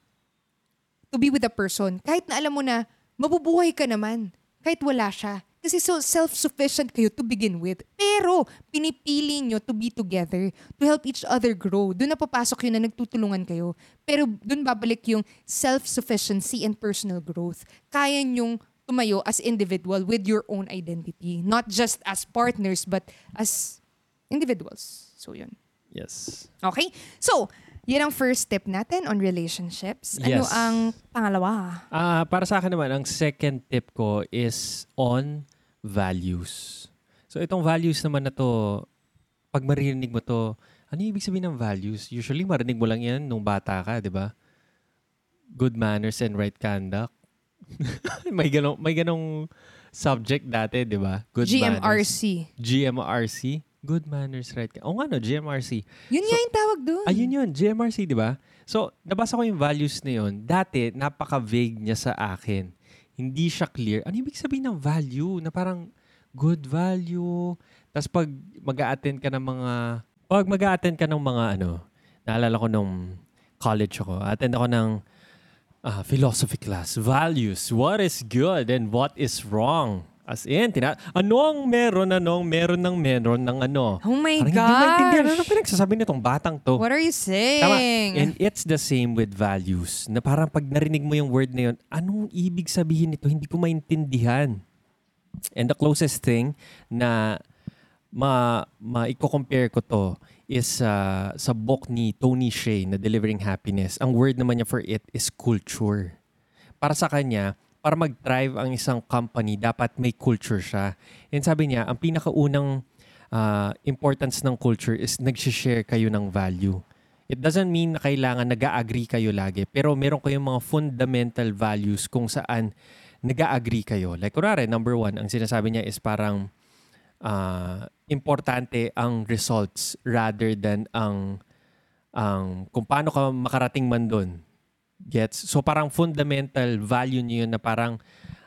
to be with a person. Kahit na alam mo na, mabubuhay ka naman. Kahit wala siya. Kasi so self-sufficient kayo to begin with. Pero, pinipili nyo to be together, to help each other grow. Doon na papasok yun na nagtutulungan kayo. Pero doon babalik yung self-sufficiency and personal growth. Kaya nyong tumayo as individual with your own identity. Not just as partners, but as individuals. So, yun. Yes. Okay? So, yan ang first step natin on relationships. Ano Yes. ang pangalawa? Ah, para sa akin naman, ang second tip ko is on values. So itong values naman na to, pag maririnig mo to, ano yung ibig sabihin ng values? Usually marinig mo lang yan nung bata ka, di ba? Good manners and right conduct. may ganong may ganong subject dati, di ba? Good manners. GMRC. GMRC. Good manners, right? O nga no, GMRC. Yun nga yung tawag doon. Ayun yun, GMRC, di ba? So, nabasa ko yung values na yun. Dati, napaka-vague niya sa akin. Hindi siya clear. Ano ibig sabihin ng value? Na parang good value. Tapos pag mag attend ka ng mga... Pag mag attend ka ng mga ano, naalala ko nung college ako, attend ako ng ah, philosophy class. Values. What is good and what is wrong? As in, tina, ano ang meron, anong meron ng meron ng ano? Oh my Parang hindi maintindihan. Ano gosh. pinagsasabi nitong batang to? What are you saying? Tama. And it's the same with values. Na parang pag narinig mo yung word na yun, anong ibig sabihin nito? Hindi ko maintindihan. And the closest thing na ma, ma compare ko to is uh, sa book ni Tony Shea na Delivering Happiness. Ang word naman niya for it is culture. Para sa kanya, para mag-thrive ang isang company, dapat may culture siya. And sabi niya, ang pinakaunang uh, importance ng culture is nag-share kayo ng value. It doesn't mean na kailangan nag-agree kayo lagi, pero meron kayong mga fundamental values kung saan nag-agree kayo. Like, kunwari, number one, ang sinasabi niya is parang uh, importante ang results rather than ang ang kung paano ka makarating man doon. Gets? So parang fundamental value niyo yun na parang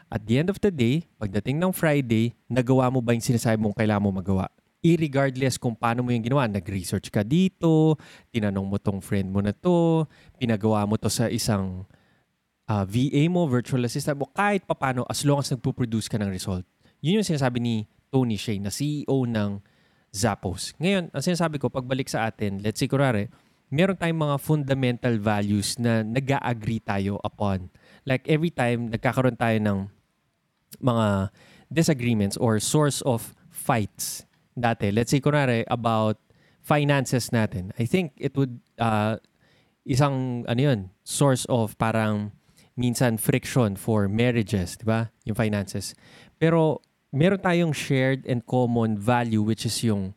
at the end of the day, pagdating ng Friday, nagawa mo ba yung sinasabi mong kailangan mo magawa? Irregardless kung paano mo yung ginawa. Nag-research ka dito, tinanong mo tong friend mo na to, pinagawa mo to sa isang uh, VA mo, virtual assistant mo, kahit papano, as long as nagpo-produce ka ng result. Yun yung sinasabi ni Tony Shea na CEO ng Zappos. Ngayon, ang sinasabi ko, pagbalik sa atin, let's say, kurare, meron tayong mga fundamental values na nag-agree tayo upon. Like every time nagkakaroon tayo ng mga disagreements or source of fights dati, let's say kunwari about finances natin, I think it would, uh, isang, ano yun, source of parang minsan friction for marriages, di ba? Yung finances. Pero meron tayong shared and common value which is yung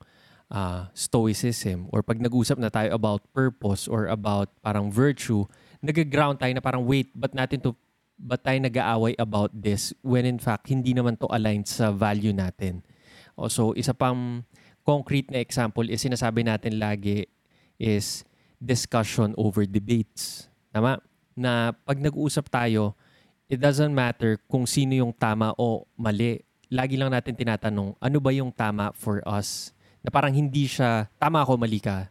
uh, stoicism or pag nag-usap na tayo about purpose or about parang virtue, nag-ground tayo na parang wait, but natin to ba't tayo nag-aaway about this when in fact hindi naman to aligned sa value natin. O, so isa pang concrete na example is sinasabi natin lagi is discussion over debates. Tama? Na pag nag-uusap tayo, it doesn't matter kung sino yung tama o mali. Lagi lang natin tinatanong, ano ba yung tama for us? Na parang hindi siya, tama ako, mali ka.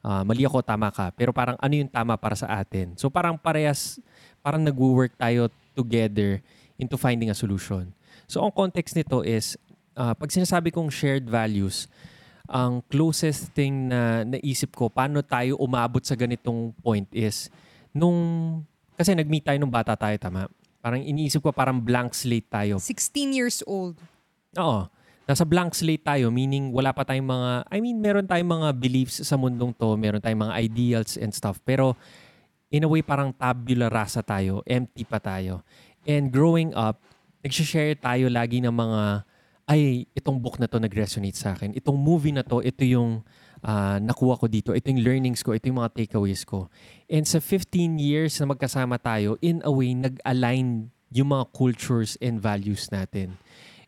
Ah, mali ako, tama ka. Pero parang ano yung tama para sa atin? So parang parehas, parang nag-work tayo together into finding a solution. So ang context nito is, ah, pag sinasabi kong shared values, ang closest thing na naisip ko, paano tayo umabot sa ganitong point is, nung, kasi nag-meet tayo nung bata tayo, tama? Parang iniisip ko parang blank slate tayo. 16 years old. Oo. Nasa blank slate tayo, meaning wala pa tayong mga, I mean, meron tayong mga beliefs sa mundong to, meron tayong mga ideals and stuff, pero in a way parang tabula rasa tayo, empty pa tayo. And growing up, nagsishare tayo lagi ng mga, ay, itong book na to nag-resonate sa akin. Itong movie na to, ito yung ah, nakuha ko dito. Ito yung learnings ko. Ito yung mga takeaways ko. And sa 15 years na magkasama tayo, in a way, nag-align yung mga cultures and values natin.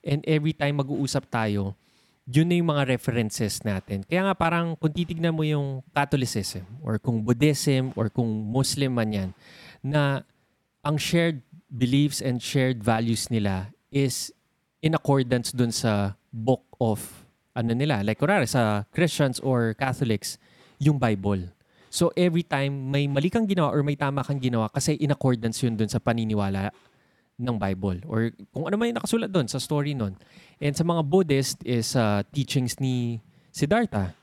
And every time mag-uusap tayo, yun na yung mga references natin. Kaya nga parang kung titignan mo yung Catholicism or kung Buddhism or kung Muslim man yan, na ang shared beliefs and shared values nila is in accordance dun sa book of ano nila. Like kunwari sa Christians or Catholics, yung Bible. So every time may mali kang ginawa or may tama kang ginawa kasi in accordance yun dun sa paniniwala ng Bible or kung ano man yung nakasulat doon sa story nun. And sa mga Buddhist is uh, teachings ni Siddhartha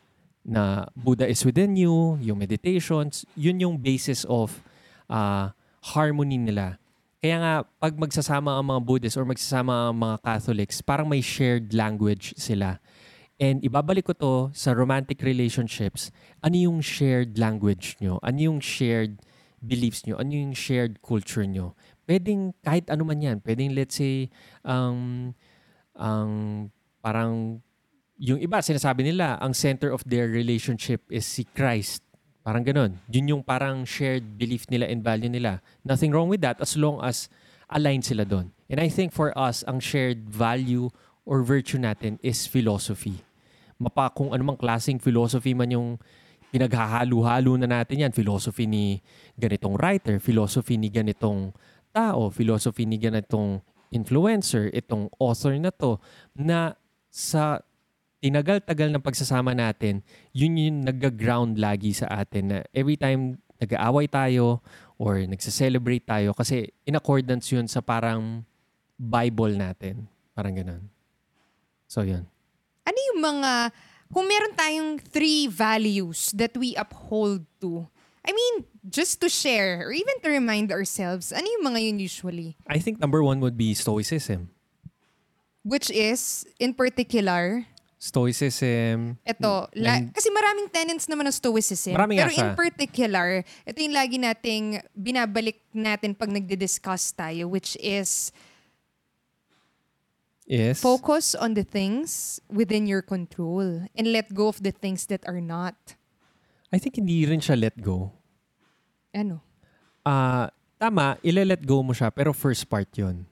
na Buddha is within you, yung meditations, yun yung basis of uh, harmony nila. Kaya nga, pag magsasama ang mga Buddhists or magsasama ang mga Catholics, parang may shared language sila. And ibabalik ko to sa romantic relationships. Ano yung shared language nyo? Ano yung shared beliefs nyo? Ano yung shared culture nyo? Pwedeng kahit ano man yan. Pwedeng let's say, um, ang parang yung iba sinasabi nila ang center of their relationship is si Christ. Parang ganun. Yun yung parang shared belief nila and value nila. Nothing wrong with that as long as aligned sila doon. And I think for us, ang shared value or virtue natin is philosophy. Mapa kung anumang klaseng philosophy man yung pinaghahalo-halo na natin yan. Philosophy ni ganitong writer, philosophy ni ganitong tao, philosophy ni ganitong influencer, itong author na to, na sa tinagal-tagal ng pagsasama natin, yun yung nag-ground lagi sa atin na every time nag-aaway tayo or nagse-celebrate tayo kasi in accordance yun sa parang Bible natin. Parang ganun. So, yun. Ano yung mga, kung meron tayong three values that we uphold to, I mean, just to share or even to remind ourselves, ano yung mga yun usually? I think number one would be Stoicism. Which is, in particular, Stoicism. ito, la- kasi maraming tenets naman ng Stoicism. Marami nga pero in particular, ito yung lagi nating binabalik natin pag nagdi-discuss tayo, which is Is focus on the things within your control and let go of the things that are not. I think hindi rin siya let go. Ano? Ah, tama, ile-let go mo siya pero first part 'yon.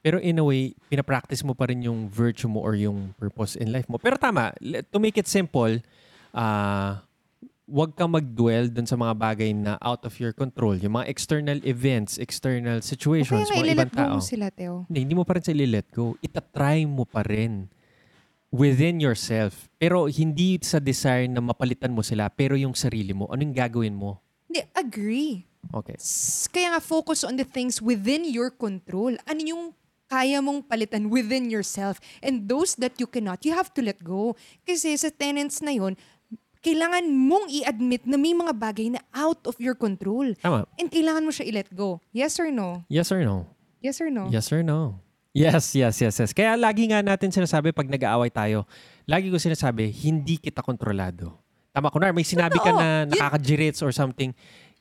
Pero in a way, pinapractice mo pa rin yung virtue mo or yung purpose in life mo. Pero tama, to make it simple, ah wag kang mag-dwell dun sa mga bagay na out of your control. Yung mga external events, external situations, kaya nga, mga ibang ililet go tao. mo sila, Teo. Hindi, hindi mo pa rin sila let go. Itatry mo pa rin within yourself. Pero hindi sa desire na mapalitan mo sila, pero yung sarili mo. Ano yung gagawin mo? Hindi, agree. Okay. S- Kaya nga, focus on the things within your control. Ano yung kaya mong palitan within yourself. And those that you cannot, you have to let go. Kasi sa tenants na yon kailangan mong i-admit na may mga bagay na out of your control. Tama. And kailangan mo siya i-let go. Yes or no? Yes or no? Yes or no? Yes or no? Yes, yes, yes, yes. Kaya lagi nga natin sinasabi pag nag-aaway tayo, lagi ko sinasabi, hindi kita kontrolado. Tama ko na, may sinabi ka Totoo. na Yun- nakaka-girits or something,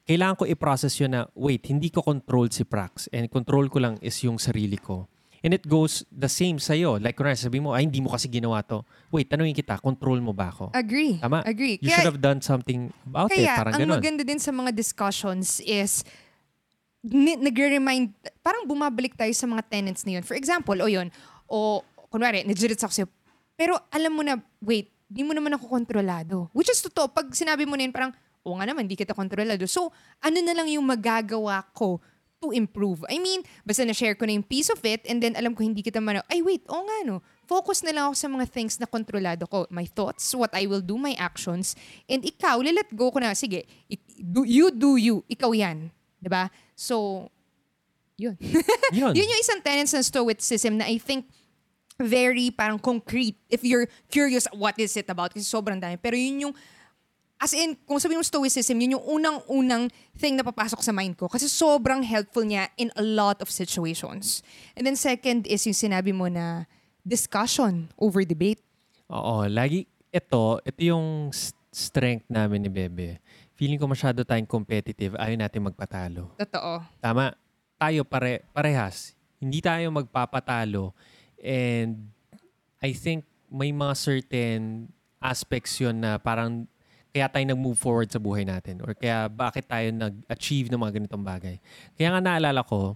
kailangan ko i-process yun na, wait, hindi ko control si Prax and control ko lang is yung sarili ko. And it goes the same sa'yo. Like, kunwari, sabi mo, ay, hindi mo kasi ginawa to. Wait, tanungin kita, control mo ba ako? Agree. Tama. Agree. You Kaya- should have done something about it. Kaya, Parang ang ganun. maganda din sa mga discussions is, ni- nagre-remind, parang bumabalik tayo sa mga tenants na yun. For example, o yun, o kunwari, nagjirit ako sa'yo, pero alam mo na, wait, di mo naman ako kontrolado. Which is totoo, pag sinabi mo na yun, parang, o nga naman, di kita kontrolado. So, ano na lang yung magagawa ko to improve? I mean, basta na-share ko na yung piece of it, and then alam ko hindi kita man, ay wait, o nga no, focus na lang ako sa mga things na kontrolado ko. My thoughts, what I will do, my actions, and ikaw, let go ko na, sige, it- do, you do you, ikaw yan. ba? So, yun. Yun. yun yung isang tenets ng Stoicism na I think very parang concrete. If you're curious, what is it about? Kasi sobrang dami. Pero yun yung, as in, kung sabihin mo Stoicism, yun yung unang-unang thing na papasok sa mind ko. Kasi sobrang helpful niya in a lot of situations. And then second is yung sinabi mo na discussion over debate. Oo, lagi ito, ito yung strength namin ni Bebe. Feeling ko masyado tayong competitive, ayaw natin magpatalo. Totoo. Tama, tayo pare, parehas. Hindi tayo magpapatalo and I think may mga certain aspects yun na parang kaya tayo nag-move forward sa buhay natin or kaya bakit tayo nag-achieve ng mga ganitong bagay. Kaya nga naalala ko,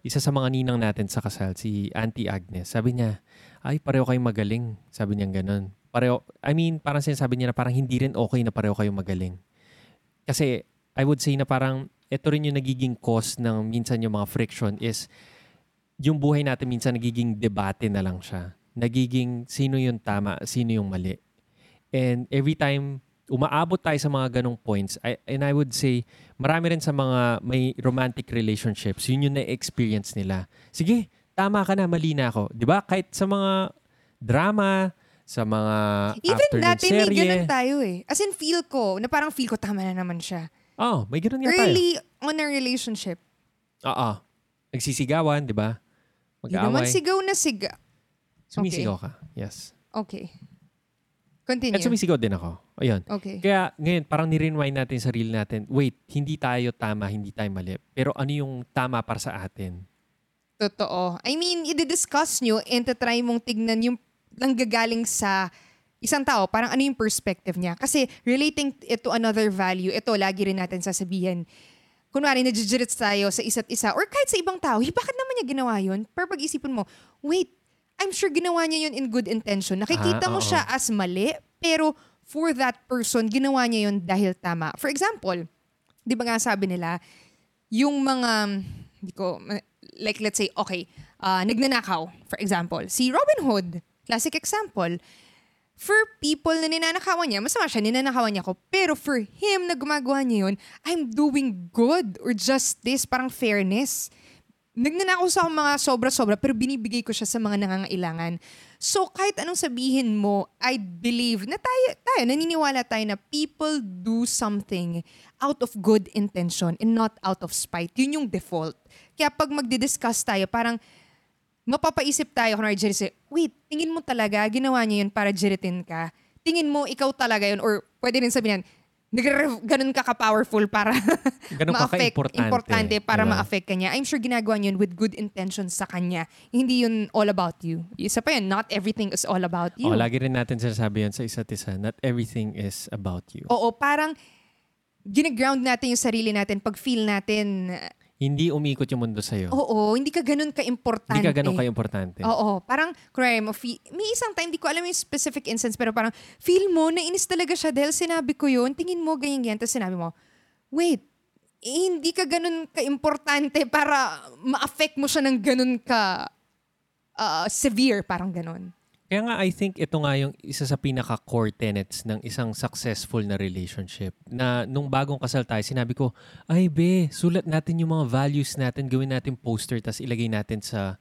isa sa mga ninang natin sa kasal, si Auntie Agnes, sabi niya, ay pareho kayong magaling. Sabi niya ganun. Pareho, I mean, parang sinasabi niya na parang hindi rin okay na pareho kayong magaling. Kasi I would say na parang ito rin yung nagiging cause ng minsan yung mga friction is yung buhay natin minsan nagiging debate na lang siya. Nagiging sino yung tama, sino yung mali. And every time umaabot tayo sa mga ganong points, I, and I would say, marami rin sa mga may romantic relationships, yun yung na-experience nila. Sige, tama ka na, mali na ako. Di ba? Kahit sa mga drama, sa mga Even afternoon dati may serye. ganun tayo eh. As in, feel ko, na parang feel ko tama na naman siya. Oh, may ganun nga tayo. Early on a relationship. Oo. Nagsisigawan, di ba? Hindi naman Mag-aaway. sigaw na siga. Sumisigaw ka. Yes. Okay. Continue. At sumisigaw din ako. Ayun. okay. Kaya ngayon, parang nirewind natin sa sarili natin, wait, hindi tayo tama, hindi tayo mali. Pero ano yung tama para sa atin? Totoo. I mean, i-discuss nyo and try mong tignan yung nanggagaling sa isang tao, parang ano yung perspective niya. Kasi relating it to another value, ito lagi rin natin sasabihin. Kunwari, najijirit tayo sa isa't isa or kahit sa ibang tao, "Hey, bakit naman niya ginawa yun? Pero pag-isipin mo, wait, I'm sure ginawa niya yun in good intention. Nakikita Ah, mo oo. siya as mali, pero for that person, ginawa niya yun dahil tama. For example, di ba nga sabi nila, yung mga, hindi ko, like let's say, okay, ah, nagnanakaw, for example. Si Robin Hood, classic example. For people na ninanakawan niya, masama siya, ninanakawan niya ako. Pero for him na gumagawa niya yun, I'm doing good or justice, parang fairness. Nagnanakaw sa akong mga sobra-sobra, pero binibigay ko siya sa mga nangangailangan. So, kahit anong sabihin mo, I believe na tayo, tayo, naniniwala tayo na people do something out of good intention and not out of spite. Yun yung default. Kaya pag magdi-discuss tayo, parang mapapaisip tayo kung Jerry say, wait, tingin mo talaga, ginawa niya yun para jiritin ka. Tingin mo, ikaw talaga yun. Or pwede rin sabihin, nagre- ganun ka ka-powerful para Ganun ka ma-affect, ka-importante, importante para diba? ma-affect ka niya. I'm sure ginagawa niya yun with good intentions sa kanya. Hindi yun all about you. Isa pa yun, not everything is all about you. Oh, lagi rin natin sinasabi yan sa isa't isa. Not everything is about you. Oo, parang ginaground natin yung sarili natin pag feel natin, Hindi umikot yung mundo sa'yo. oo, hindi ka ganun ka-importante. Hindi ka ganun ka-importante. Oo, parang, mo, fe- may isang time, di ko alam yung specific instance, pero parang, feel mo, nainis talaga siya dahil sinabi ko yun, tingin mo, ganyan, ganyan, tapos sinabi mo, wait, eh, hindi ka ganun ka-importante para ma-affect mo siya ng ganun ka ah, severe, parang ganun. Kaya nga, I think ito nga yung isa sa pinaka-core tenets ng isang successful na relationship. Na nung bagong kasal tayo, sinabi ko, ay be, sulat natin yung mga values natin, gawin natin poster, tas ilagay natin sa,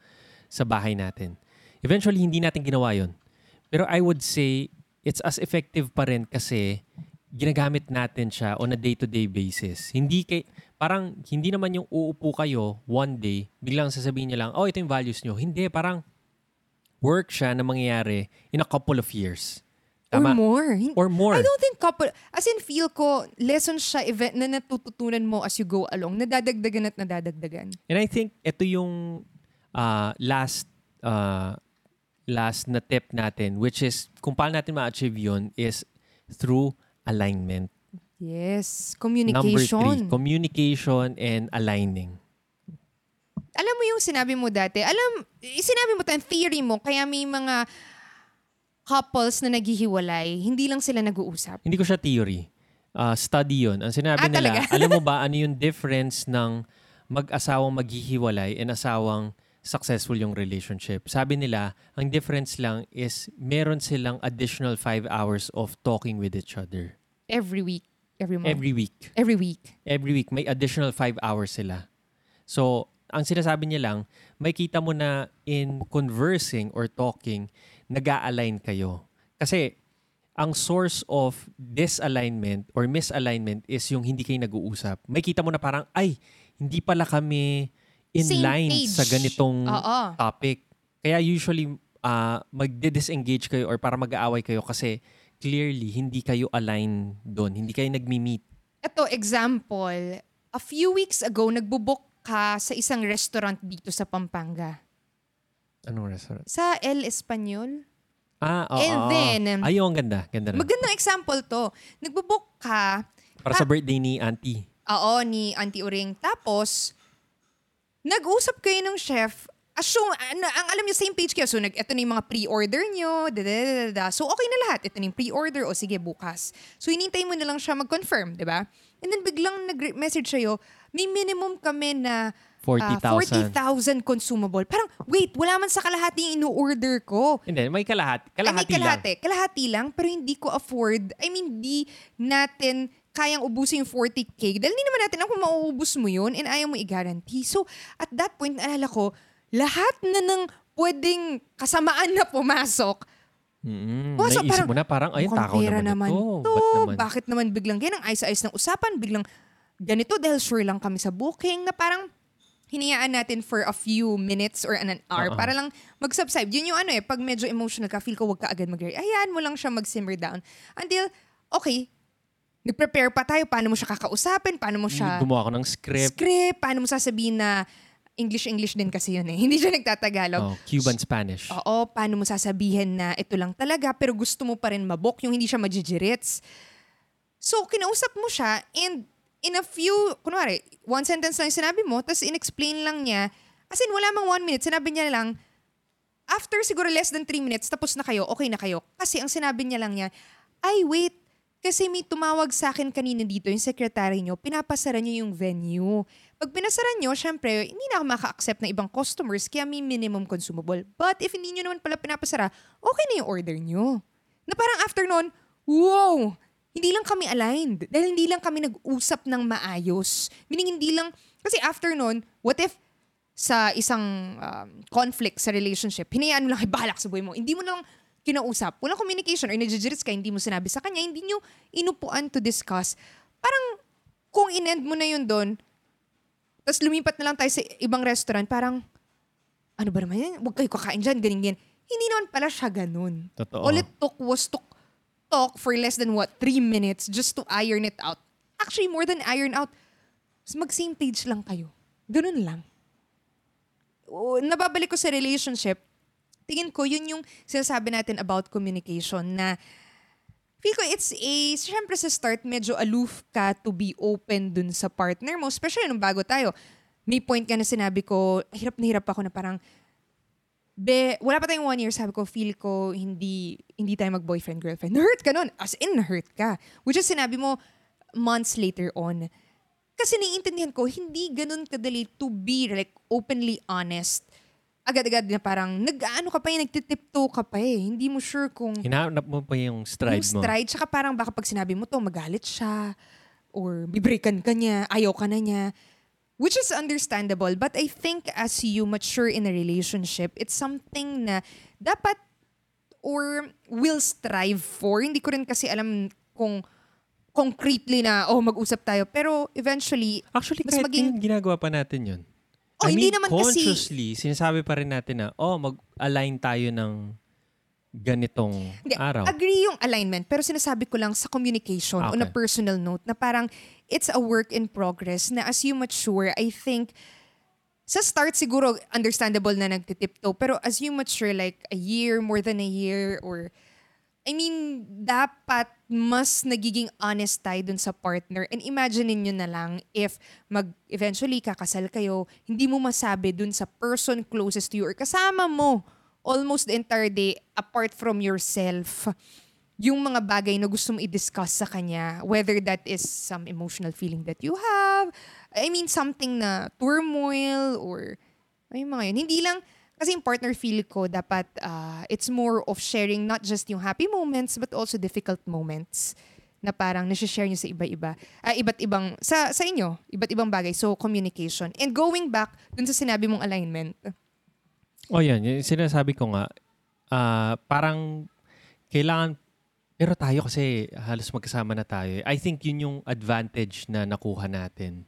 sa bahay natin. Eventually, hindi natin ginawa yon Pero I would say, it's as effective pa rin kasi ginagamit natin siya on a day-to-day basis. Hindi kay parang hindi naman yung uupo kayo one day, biglang sasabihin niya lang, oh, ito yung values nyo. Hindi, parang work siya na mangyayari in a couple of years. Or Tama? more. Hin- Or more. I don't think couple, as in feel ko, lesson siya event na natututunan mo as you go along, nadadagdagan at nadadagdagan. And I think ito yung uh, last uh, last na tip natin which is kung paano natin ma-achieve yun is through alignment. Yes, Number communication. three, communication and aligning. Alam mo yung sinabi mo dati, alam, sinabi mo tayo, theory mo, kaya may mga couples na naghihiwalay, hindi lang sila nag-uusap. Hindi ko siya theory. Uh, study yun. Ang sinabi Ah, nila, alam mo ba ano yung difference ng mag-asawang maghihiwalay and asawang successful yung relationship? Sabi nila, ang difference lang is meron silang additional five hours of talking with each other. Every week. Every month. Every week. Every week. Every week, may additional five hours sila. So, ang sinasabi niya lang, may kita mo na in conversing or talking, nag-a-align kayo. Kasi, ang source of disalignment or misalignment is yung hindi kayo nag-uusap. May kita mo na parang, ay, hindi pala kami in Same line page. sa ganitong Oo. topic. Kaya usually, uh, magdi-disengage kayo or para mag-aaway kayo kasi clearly, hindi kayo align doon. Hindi kayo nagmi-meet. Ito, example. A few weeks ago, nagbubok ka sa isang restaurant dito sa Pampanga. Anong restaurant? Sa El Espanyol. Ah, oo. And then, Ayun, ang ganda. Ganda rin. Magandang example to. Nagbubok ka, Para sa birthday ni auntie. oo, ni Auntie Uring. Tapos, nag-usap kayo ng chef, assume, ang, ang alam niyo, same page kayo. So, nag, ito na yung mga pre-order nyo, da, da, da, da, da. So, okay na lahat. Ito na yung pre-order, o sige, bukas. So, hinintay mo na lang siya mag-confirm, di ba? And then, biglang nag-message sa'yo, may minimum kami na ah, 40,000. 40,000 consumable. Parang, wait, wala man sa kalahati yung inu-order ko. Hindi, may kalahati. Ay, may Kalahati lang. kalahati. Kalahati lang, pero hindi ko afford. I mean, di natin kayang ubusin yung 40K. Dahil hindi naman natin ako mauubos mo yun and ayaw mo i-guarantee. So, at that point, naalala ko, lahat na ng pwedeng kasamaan na pumasok, Mm, Pumasok, naisip mo na parang, ayun, takaw naman, ito. to. Ba't naman? Bakit naman biglang ganyan? Ang ayos-ayos ng usapan, biglang ganito dahil sure lang kami sa booking na parang hinayaan natin for a few minutes or an hour Oo. para lang mag-subside. Yun yung ano eh, pag medyo emotional ka, feel ko wag ka agad mag Hayaan mo lang siya mag-simmer down. Until, okay, nag-prepare pa tayo, paano mo siya kakausapin, paano mo siya Gumawa ko ng script. script, paano mo sasabihin na English-English din kasi yun eh. Hindi siya nagtatagalog. Oh, Cuban Spanish. Oo, paano mo sasabihin na ito lang talaga pero gusto mo pa rin mabok yung hindi siya majijirits. So, kinausap mo siya and in a few, kunwari, one sentence lang sinabi mo, tapos in-explain lang niya, as in wala mang one minute, sinabi niya lang, after siguro less than three minutes, tapos na kayo, okay na kayo. Kasi ang sinabi niya lang niya, ay wait, kasi may tumawag sa akin kanina dito, yung secretary niyo, pinapasara niyo yung venue. Pag pinasara niyo, syempre, hindi na ako maka-accept ng ibang customers, kaya may minimum consumable. But if hindi niyo naman pala pinapasara, okay na yung order niyo. Na parang after nun, wow! Hindi lang kami aligned. Dahil hindi lang kami nag-usap ng maayos. Meaning hindi lang, kasi after nun, what if sa isang um, conflict sa relationship, hinayaan mo lang, ay bahala ka sa buhay mo. Hindi mo lang kinausap. Walang communication or nagjijiris ka, hindi mo sinabi sa kanya, hindi nyo inupuan to discuss. Parang kung in-end mo na yun doon, tapos lumipat na lang tayo sa ibang restaurant, parang, ano ba naman yan? Huwag kayo kakain dyan, ganyan, ganyan. Hindi naman pala siya ganun. Totoo. All it took was to talk for less than what, three minutes just to iron it out. Actually, more than iron out, mag-same page lang kayo. Ganun lang. O, nababalik ko sa relationship, tingin ko yun yung sinasabi natin about communication na feel ko it's a, syempre sa start, medyo aloof ka to be open dun sa partner mo, especially nung bago tayo. May point ka na sinabi ko, hirap na hirap ako na parang, be, wala pa tayong one year, sabi ko, feel ko, hindi, hindi tayo mag-boyfriend-girlfriend. Na-hurt ka nun. As in, na-hurt ka. Which is sinabi mo months later on. Kasi naiintindihan ko, hindi ganun kadali to be like openly honest. Agad-agad na parang, nag-ano ka pa eh, nagtitipto ka pa eh. Hindi mo sure kung Hinahanap mo pa yung stride yung mo. stride. Tsaka parang baka pag sinabi mo to, magalit siya. Or bibreakan ka niya, ayaw ka na niya. Which is understandable. But I think as you mature in a relationship, it's something na dapat or will strive for. Hindi ko rin kasi alam kung concretely na, oh, mag-usap tayo. Pero eventually, Actually, Mas kahit maging- ginagawa pa natin yun. Oh, I hindi mean, naman kasi- consciously, sinasabi pa rin natin na, oh, mag-align tayo ng ganitong Hindi, araw. agree yung alignment. Pero sinasabi ko lang sa communication on a Okay. personal note na parang it's a work in progress na as you mature, I think sa start siguro understandable na nagtitipto pero as you mature like a year, more than a year or I mean, dapat mas nagiging honest tayo dun sa partner. And imagine niyo na lang if mag eventually kakasal kayo, hindi mo masabi dun sa person closest to you or kasama mo almost the entire day apart from yourself yung mga bagay na gusto mo i-discuss sa kanya, whether that is some emotional feeling that you have, I mean, something na turmoil or ay mga yun. Hindi lang, kasi yung partner feel ko, dapat ah, it's more of sharing not just yung happy moments, but also difficult moments na parang nasi-share nyo sa iba-iba. ah, iba't ibang, sa, sa inyo, iba't ibang bagay. So, communication. And going back dun sa sinabi mong alignment, Oh, yan. Yung sinasabi ko nga, ah, parang kailangan, pero tayo kasi halos magkasama na tayo. I think yun yung advantage na nakuha natin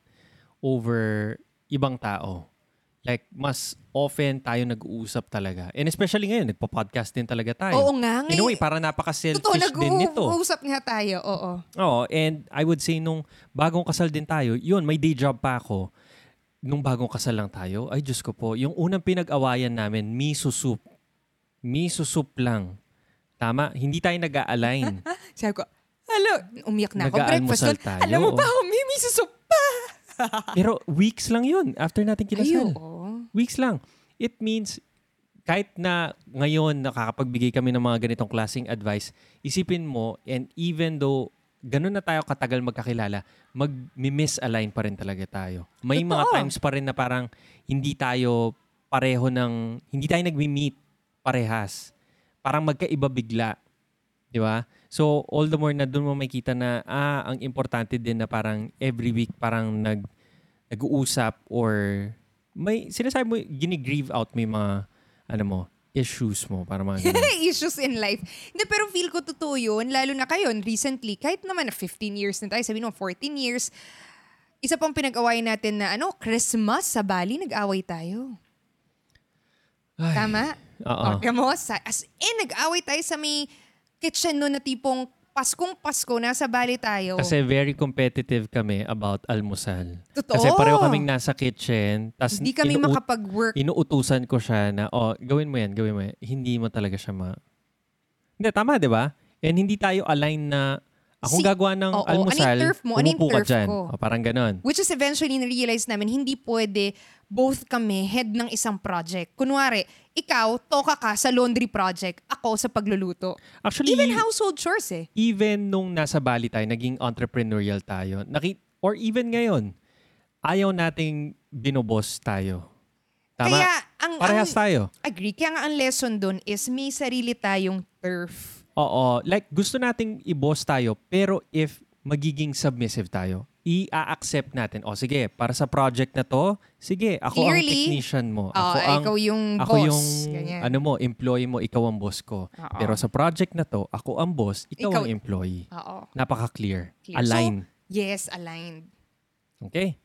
over ibang tao. Like, mas often tayo nag-uusap talaga. And especially ngayon, nagpa-podcast din talaga tayo. oo nga, In a way, parang napaka-selfish totoo, din nito. nag-uusap nga tayo, oo. Oo, and I would say nung bagong kasal din tayo, yun, may day job pa ako. Nung bagong kasal lang tayo, ay Diyos ko po, yung unang pinag-awayan namin, miso soup. Miso soup lang. Tama, hindi tayo nag-a-align. Sabi ko, Halo, umiyak na ako. Breakfast. tayo. Alam mo pa, may miso soup pa. Pero weeks lang yun after natin Ay, kinasal. oo. Weeks lang. It means, kahit na ngayon nakakapagbigay kami ng mga ganitong klaseng advice, isipin mo, and even though ganun na tayo katagal magkakilala, mag-misalign pa rin talaga tayo. May mga Totoo. times pa rin na parang hindi tayo pareho ng, hindi tayo nagmi-meet parehas. Parang magkaiba bigla. Di ba? So, all the more na doon mo makita na, ah, ang importante din na parang every week parang nag, nag-uusap or may, sinasabi mo, ginigrieve out yung mga, ano mo, issues mo. Para mga issues in life. Hindi, pero feel ko totoo yun, lalo na kayo, recently, kahit naman na 15 years na tayo, sabihin mo 14 years, isa pang pinag-awayan natin na ano, Christmas sa Bali, nag-away tayo. Ay, Tama? Oo. Okay mo? Sa, as in, nag-away tayo sa may kitchen no na tipong Paskong Pasko, nasa Bali tayo. Kasi very competitive kami about almusal. Totoo. Kasi pareho kaming nasa kitchen. Tas Hindi kami inuut- makapag-work. Inuutusan ko siya na, oh, gawin mo yan, gawin mo yan. Hindi mo talaga siya ma... Hindi, tama, di ba? And hindi tayo align na akong Si- gagawa ng Oo, almusal, ano turf mo? Ano umupo ka turf dyan. ko? O, parang ganon. Which is eventually na-realize namin, hindi pwede both kami head ng isang project. Kunwari, ikaw, toka ka sa laundry project, ako sa pagluluto. Actually, Even household chores eh. even nung nasa Bali tayo, naging entrepreneurial tayo, naki, or even ngayon, ayaw nating binobos tayo. Tama? Kaya, ang, Parehas ang, tayo. agree. Kaya nga ang lesson dun is may sarili tayong turf. Oo. Like, gusto nating i-boss tayo, pero if magiging submissive tayo, i-accept natin, o sige, para sa project na to, sige, ako ang Clearly, technician mo. Ako ang, ikaw yung ako boss. yung, Ganyan. ano mo, employee mo, ikaw ang boss ko. Oo. Pero sa project na to, ako ang boss, ikaw, Ikaw- ang employee. Oo. Napaka-clear. Clear. Align. Yes, aligned. okay?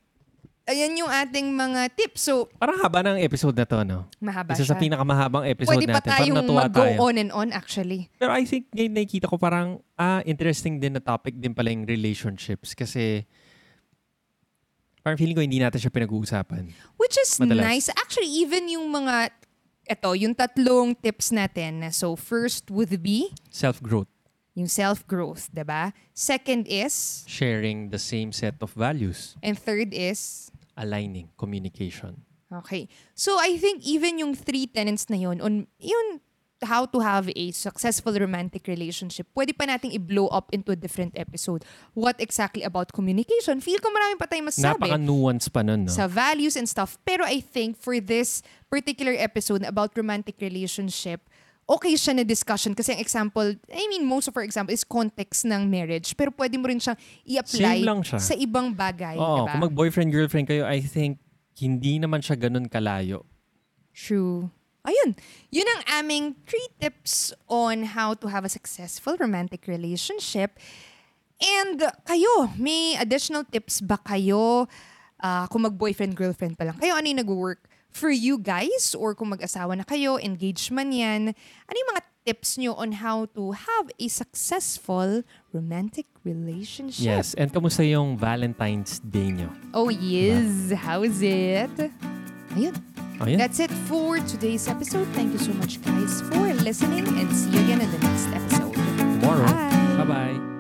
Ayan yung ating mga tips. So, Parang haba ng episode na to, no? mahaba Isa siya. sa pinakamahabang episode Pwede pa natin. Parang tayong natuwa mag-go tayo. on and on actually. Pero I think ngayon nakikita ko parang ah, interesting din na topic din pala yung relationships kasi parang feeling ko hindi natin siya pinag-uusapan. Which is Madalas. nice. Actually, even yung mga, eto, yung tatlong tips natin. So, first would be Self-growth. yung self-growth, 'di ba? Second is, Sharing the same set of values. and third is, Aligning. Communication. okay. So, I think even yung three tenets na yun, on, yun, how to have a successful romantic relationship, pwede pa nating i-blow up into a different episode. What exactly about communication? Feel ko marami pa tayong masasabi. Napaka-nuance pa nun, no? sa values and stuff. Pero I think for this particular episode about romantic relationship, okay siya na discussion kasi ang example, I mean, most of our example is context ng marriage. Pero pwede mo rin siyang i-apply siya. sa ibang bagay. Oo, diba? kung mag-boyfriend-girlfriend kayo, I think hindi naman siya ganun kalayo. True. Ayun. Yun ang aming three tips on how to have a successful romantic relationship. And uh, kayo, may additional tips ba kayo ah, kung mag-boyfriend-girlfriend pa lang? Kayo, ano yung nag-work for you guys or kung mag-asawa na kayo, engaged man yan, ano yung mga tips nyo on how to have a successful romantic relationship? Yes, and kamusta yung Valentine's Day nyo? Oh yes, diba? how is it? Ayun. Ayun. That's it for today's episode. Thank you so much guys for listening and see you again in the next episode. Tomorrow. Bye. Bye-bye.